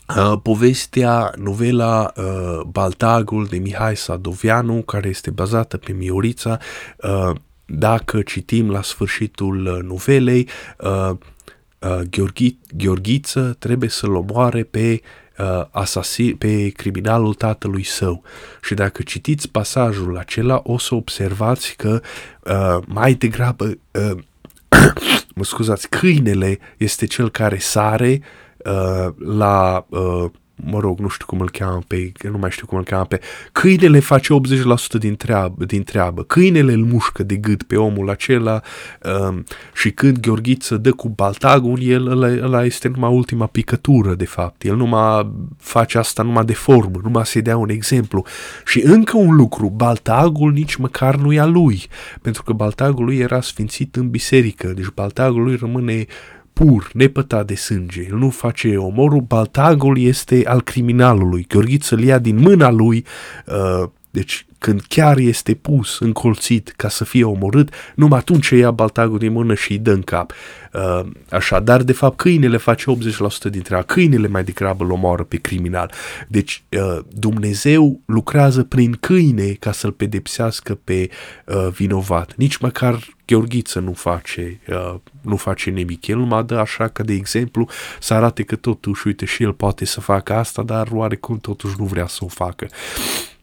Uh, povestea, novela uh, Baltagul de Mihai Sadoveanu, care este bazată pe Miorița, uh, dacă citim la sfârșitul uh, novelei, uh, uh, Gheorghi, Gheorghiță trebuie să-l omoare pe uh, asasin, pe criminalul tatălui său. Și dacă citiți pasajul acela, o să observați că uh, mai degrabă, uh, mă scuzați, câinele este cel care sare uh, la uh, mă rog, nu știu cum îl cheamă pe, nu mai știu cum îl cheamă pe, câinele face 80% din treabă, din treabă. Câinele îl mușcă de gât pe omul acela um, și când Gheorghiță dă cu baltagul, el ăla, ăla este numai ultima picătură, de fapt. El numai face asta numai de formă, numai să-i dea un exemplu. Și încă un lucru, baltagul nici măcar nu e a lui, pentru că baltagul lui era sfințit în biserică, deci baltagul lui rămâne pur, nepătat de sânge. El nu face omorul, baltagul este al criminalului. Gheorghiță îl ia din mâna lui, uh, deci când chiar este pus, încolțit ca să fie omorât, numai atunci ia baltagul din mână și îi dă în cap. Uh, așa, dar de fapt câinele face 80% dintre câinele mai degrabă îl omoară pe criminal. Deci uh, Dumnezeu lucrează prin câine ca să-l pedepsească pe uh, vinovat. Nici măcar Gheorghiță nu face, uh, nu face nimic. El numai dă așa că, de exemplu, să arate că totuși, uite, și el poate să facă asta, dar oarecum totuși nu vrea să o facă. Uh,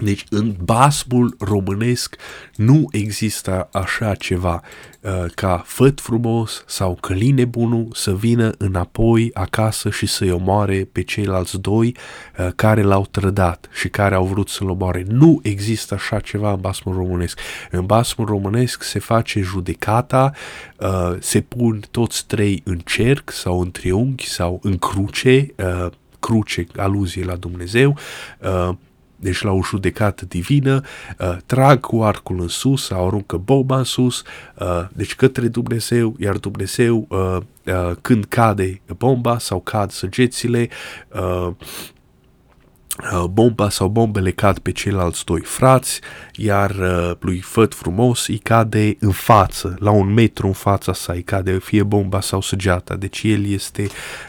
deci în basmul românesc nu există așa ceva uh, ca făt frumos sau căline bunul să vină înapoi acasă și să-i omoare pe ceilalți doi uh, care l-au trădat și care au vrut să-l omoare. Nu există așa ceva în basmul românesc. În basmul românesc se face judecata, uh, se pun toți trei în cerc sau în triunghi sau în cruce, uh, cruce, aluzie la Dumnezeu, uh, deci la o judecată divină, uh, trag cu arcul în sus sau aruncă boba în sus, uh, deci către Dumnezeu, iar Dumnezeu uh, uh, când cade bomba sau cad săgețile, uh, Uh, bomba sau bombele cad pe ceilalți doi frați, iar uh, lui Făt frumos îi cade în față, la un metru în fața sa îi cade fie bomba sau săgeata, deci el este,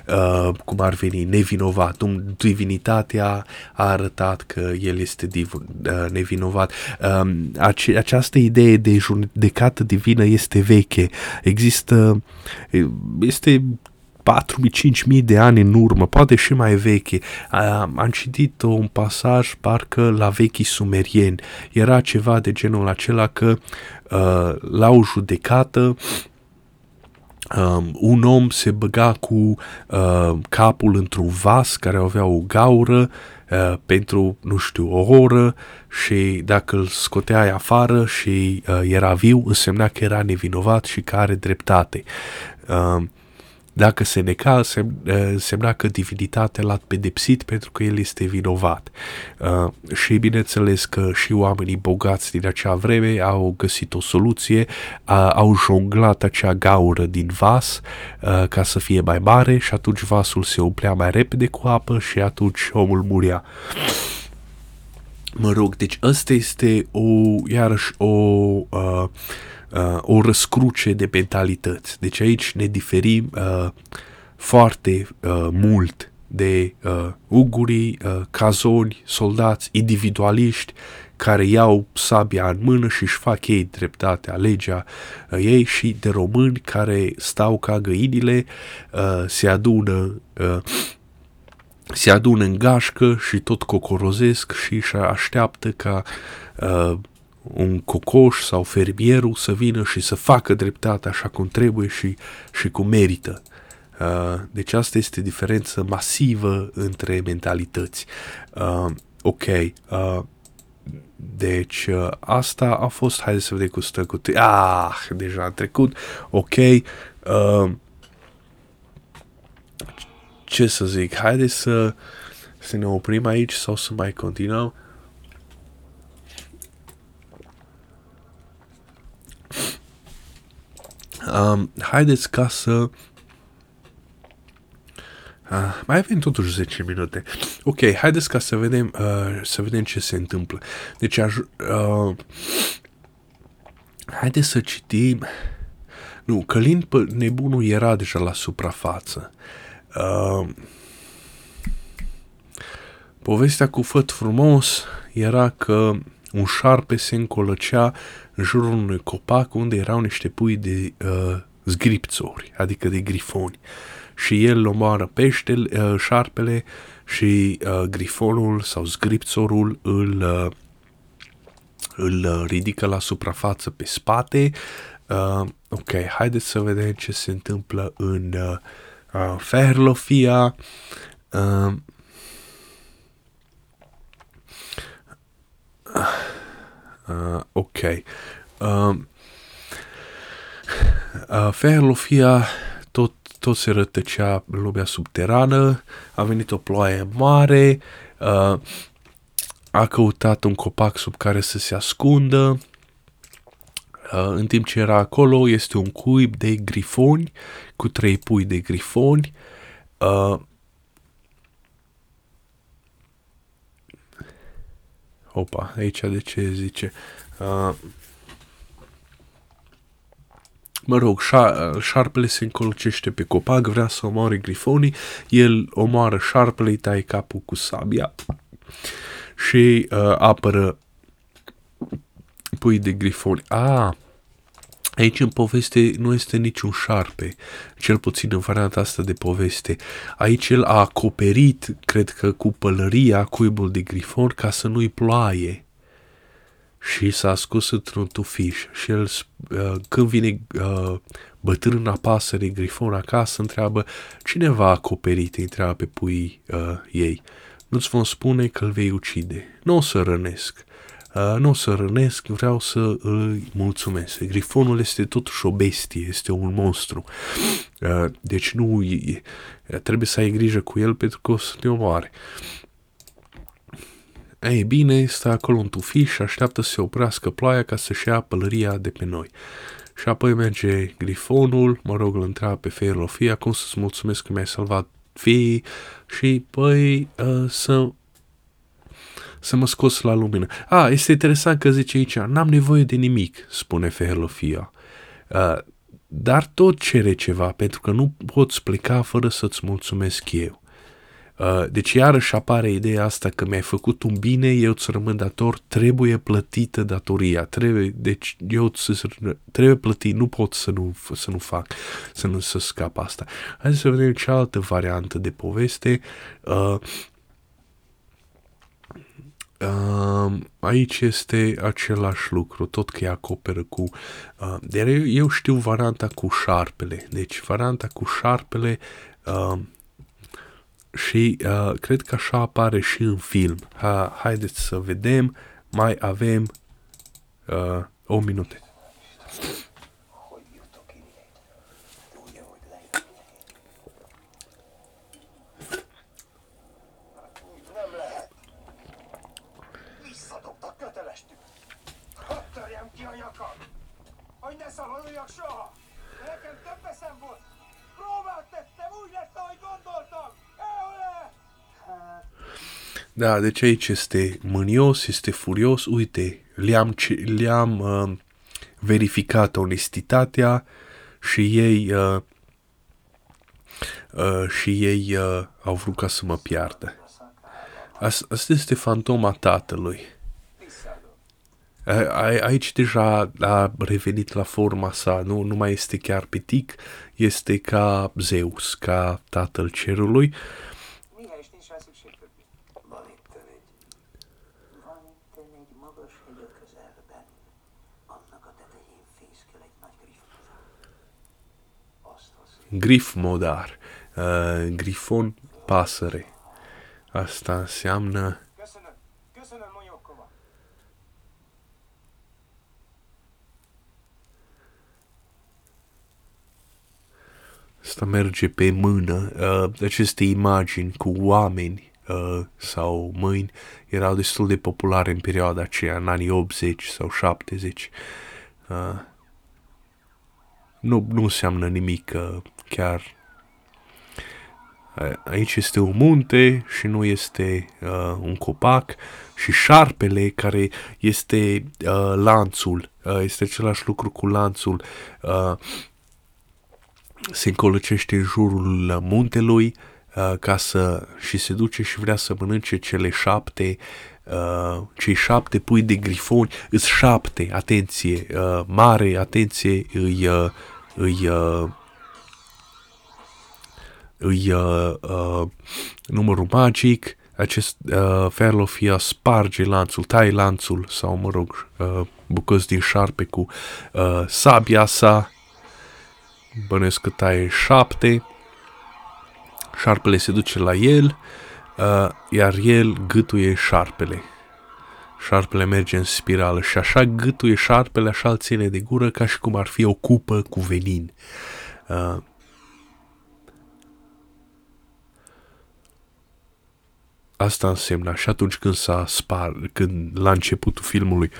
uh, cum ar veni, nevinovat. Divinitatea a arătat că el este div, uh, nevinovat. Uh, ace- această idee de judecată divină este veche. Există, este 4.000-5.000 de ani în urmă, poate și mai veche. Am citit un pasaj parcă la vechii sumerieni. Era ceva de genul acela că uh, la o judecată Um, un om se băga cu uh, capul într-un vas care avea o gaură uh, pentru, nu știu, o oră și dacă îl scoteai afară și uh, era viu, însemna că era nevinovat și că are dreptate. Uh, Dacă se neca, însemna că divinitatea l-a pedepsit pentru că el este vinovat. Uh, și bineînțeles că și oamenii bogați din acea vreme au găsit o soluție, uh, au jonglat acea gaură din vas uh, ca să fie mai mare și atunci vasul se umplea mai repede cu apă și atunci omul muria. Mă rog, deci ăsta este o, iarăși o uh, uh, o răscruce de mentalități. Deci aici ne diferim uh, foarte uh, mult de uh, ugurii, uh, cazoni, soldați, individualiști care iau sabia în mână și își fac ei dreptatea, legea uh, ei și de români care stau ca găinile, uh, se adună uh, se adună în gașcă și tot cocorozesc și își așteaptă ca uh, un cocoș sau fermierul să vină și să facă dreptate așa cum trebuie și, și cum merită. Uh, deci asta este diferență masivă între mentalități. Uh, ok. Uh, deci uh, asta a fost, haideți să vedem cu stă cu te- Ah, deja a trecut. Ok. Uh, ce să zic, haideți să, să ne oprim aici sau să mai continuăm. Um, haideți ca să... Uh, mai avem totuși 10 minute. Ok, haideți ca să vedem, uh, să vedem ce se întâmplă. Deci, aș, uh, haideți să citim... Nu, Călin nebunul era deja la suprafață. Uh, povestea cu făt frumos era că un șarpe se încolăcea în jurul unui copac unde erau niște pui de uh, zgripțori, adică de grifoni. Și el omoară peștele, uh, șarpele și uh, grifonul sau zgripțorul îl, uh, îl uh, ridică la suprafață pe spate. Uh, ok, haideți să vedem ce se întâmplă în uh, uh, Ferlofia. Uh, Uh, ok. Uh, uh, Ferlofia tot, tot se rătăcea în lumea subterană, a venit o ploaie mare, uh, a căutat un copac sub care să se ascundă, Uh, în timp ce era acolo, este un cuib de grifoni, cu trei pui de grifoni. Uh, Opa, aici de ce zice? Uh, mă rog, șa- șarpele se încolcește pe copac, vrea să omoare grifonii, el omoară șarpele, îi taie capul cu sabia și uh, apără pui de grifoni. Ah, Aici în poveste nu este niciun șarpe, cel puțin în varianta asta de poveste. Aici el a acoperit, cred că cu pălăria, cuibul de grifon ca să nu-i ploaie. Și s-a scos într-un tufiș. Și el, uh, când vine uh, bătrâna pasăre grifon acasă, întreabă cine va acoperit, îi întreabă pe pui uh, ei. Nu-ți vom spune că îl vei ucide. Nu o să rănesc Uh, nu o să rănesc, vreau să îi mulțumesc. Grifonul este totuși o bestie, este un monstru. Uh, deci nu e, trebuie să ai grijă cu el pentru că o să te omoare. Ei bine, este acolo un tufiș și așteaptă să se oprească ploaia ca să-și ia pălăria de pe noi. Și apoi merge grifonul, mă rog, îl întreabă pe Feirlofia cum să-ți mulțumesc că mi-ai salvat fiii și păi uh, să să mă scos la lumină. A, este interesant că zice aici, n-am nevoie de nimic, spune Fehelofia. Uh, dar tot cere ceva, pentru că nu poți pleca fără să-ți mulțumesc eu. Uh, deci iarăși apare ideea asta că mi-ai făcut un bine, eu îți rămân dator, trebuie plătită datoria, trebuie, deci eu ți, trebuie plătit, nu pot să nu, să nu fac, să nu să scap asta. Hai să vedem cealaltă variantă de poveste. Uh, Uh, aici este același lucru, tot că îi acoperă cu... Uh, dar eu, eu știu varianta cu șarpele. Deci varianta cu șarpele uh, și uh, cred că așa apare și în film. Ha, haideți să vedem. Mai avem uh, o minute. Da, deci aici este mânios, este furios. Uite, le-am, le-am uh, verificat onestitatea și ei uh, uh, și ei uh, au vrut ca să mă piardă. Asta este fantoma tatălui. Aici deja a revenit la forma sa, nu, nu mai este chiar pitic, este ca Zeus, ca tatăl cerului. Grif modar, uh, grifon pasăre. Asta înseamnă Asta merge pe mână. Uh, aceste imagini cu oameni uh, sau mâini erau destul de populare în perioada aceea, în anii 80 sau 70. Uh, nu, nu înseamnă nimic uh, chiar. Uh, aici este un munte și nu este uh, un copac și șarpele care este uh, lanțul, uh, este același lucru cu lanțul. Uh, se încolăcește în jurul muntelui uh, ca să și se duce și vrea să mănânce cele șapte uh, cei șapte pui de grifoni, îs șapte, atenție, uh, mare atenție, îi, uh, îi, uh, îi uh, uh, numărul magic, acest uh, Ferlofia sparge lanțul, tai lanțul sau, mă rog, uh, bucăți din șarpe cu uh, sabia sa, bănuiesc că taie șapte, șarpele se duce la el, uh, iar el gâtuie șarpele. Șarpele merge în spirală și așa gâtuie șarpele, așa îl ține de gură ca și cum ar fi o cupă cu venin. Uh, asta însemna și atunci când s-a spar, când la începutul filmului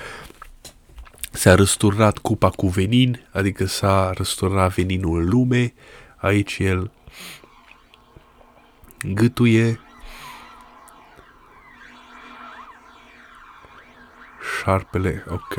S-a răsturnat cupa cu venin, adică s-a răsturnat veninul în lume. Aici el gâtuie șarpele, ok.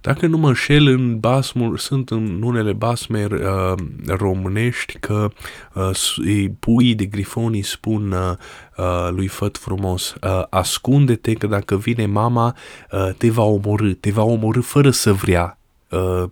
Dacă nu mă înșel, în basmul, sunt în unele basme uh, românești că uh, puii de grifoni spun uh, uh, lui Făt frumos, uh, ascunde-te că dacă vine mama uh, te va omorâ, te va omorâ fără să vrea uh,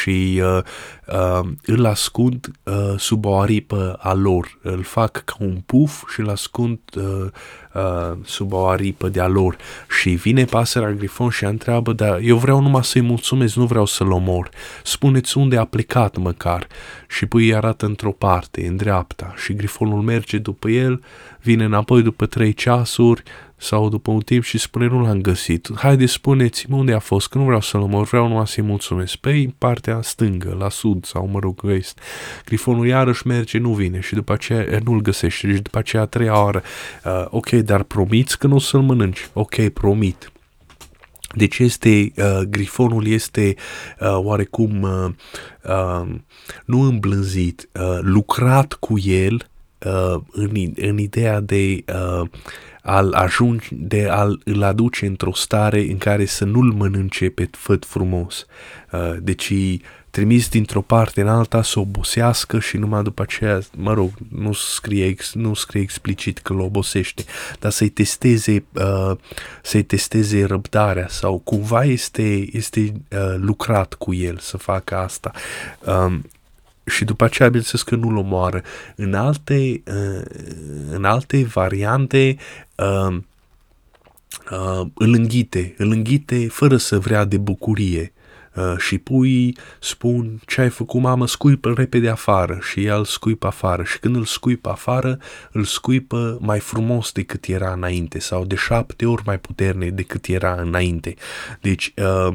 și uh, uh, îl ascund uh, sub o aripă a lor. Îl fac ca un puf și îl ascund uh, uh, sub o aripă de-a lor. Și vine pasărea grifon și întreabă, dar eu vreau numai să-i mulțumesc, nu vreau să-l omor. Spuneți unde a plecat măcar. Și pui îi arată într-o parte, în dreapta. Și grifonul merge după el, vine înapoi după trei ceasuri, sau după un timp și spune nu l-am găsit. Haide spuneți-mi unde a fost, că nu vreau să-l omor, vreau numai să-i mulțumesc. Pe păi, partea stângă, la sud sau mă rog est. Grifonul iarăși merge, nu vine și după aceea nu-l găsește și după aceea a treia oară. Uh, ok, dar promiți că nu o să-l mănânci. Ok, promit. Deci este, uh, grifonul este uh, oarecum uh, uh, nu îmblânzit, uh, lucrat cu el uh, în, în ideea de uh, al ajunge, de a îl aduce într-o stare în care să nu-l mănânce pe făt frumos. Uh, deci trimis dintr-o parte în alta să obosească și numai după aceea, mă rog, nu scrie, nu scrie explicit că îl obosește, dar să-i testeze, uh, să-i testeze răbdarea sau cumva este, este uh, lucrat cu el să facă asta. Um, și după aceea, bineînțeles că nu-l omoară. În alte, uh, în alte variante, uh, uh, îl înghite, îl înghite fără să vrea de bucurie. Uh, și puii spun ce ai făcut mamă, scuipă repede afară și el îl scuipă afară și când îl scuipă afară, îl scuipă mai frumos decât era înainte sau de șapte ori mai puternic decât era înainte. Deci uh,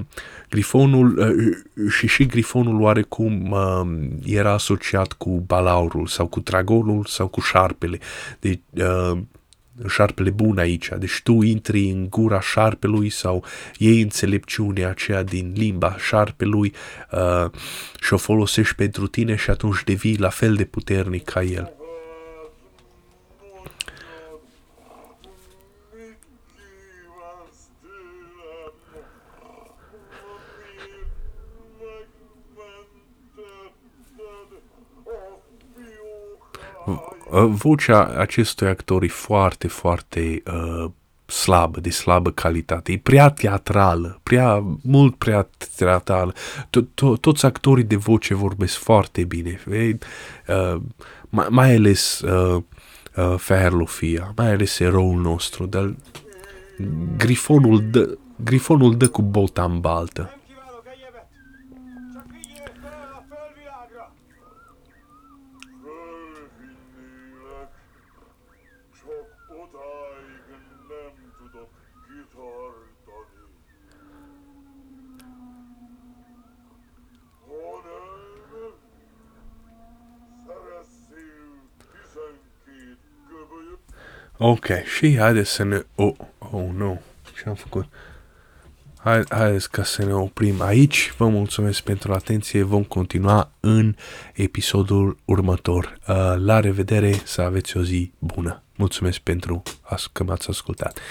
grifonul uh, și și grifonul oarecum uh, era asociat cu balaurul sau cu dragonul sau cu șarpele. Deci uh, șarpele bun aici. Deci tu intri în gura șarpelui sau iei înțelepciunea aceea din limba șarpelui uh, și o folosești pentru tine și atunci devii la fel de puternic ca el. Vocea acestui actor e foarte, foarte uh, slabă, de slabă calitate. E prea teatrală, prea, mult prea teatrală. Toți actorii de voce vorbesc foarte bine. Uh, mai ales uh, uh, Ferlofia, mai ales eroul nostru, dar grifonul dă, grifonul dă cu bota în baltă. Ok, și haideți să ne... Oh, oh nu, ce am făcut? Hai, haideți ca să ne oprim aici. Vă mulțumesc pentru atenție. Vom continua în episodul următor. Uh, la revedere, să aveți o zi bună. Mulțumesc pentru că m-ați ascultat.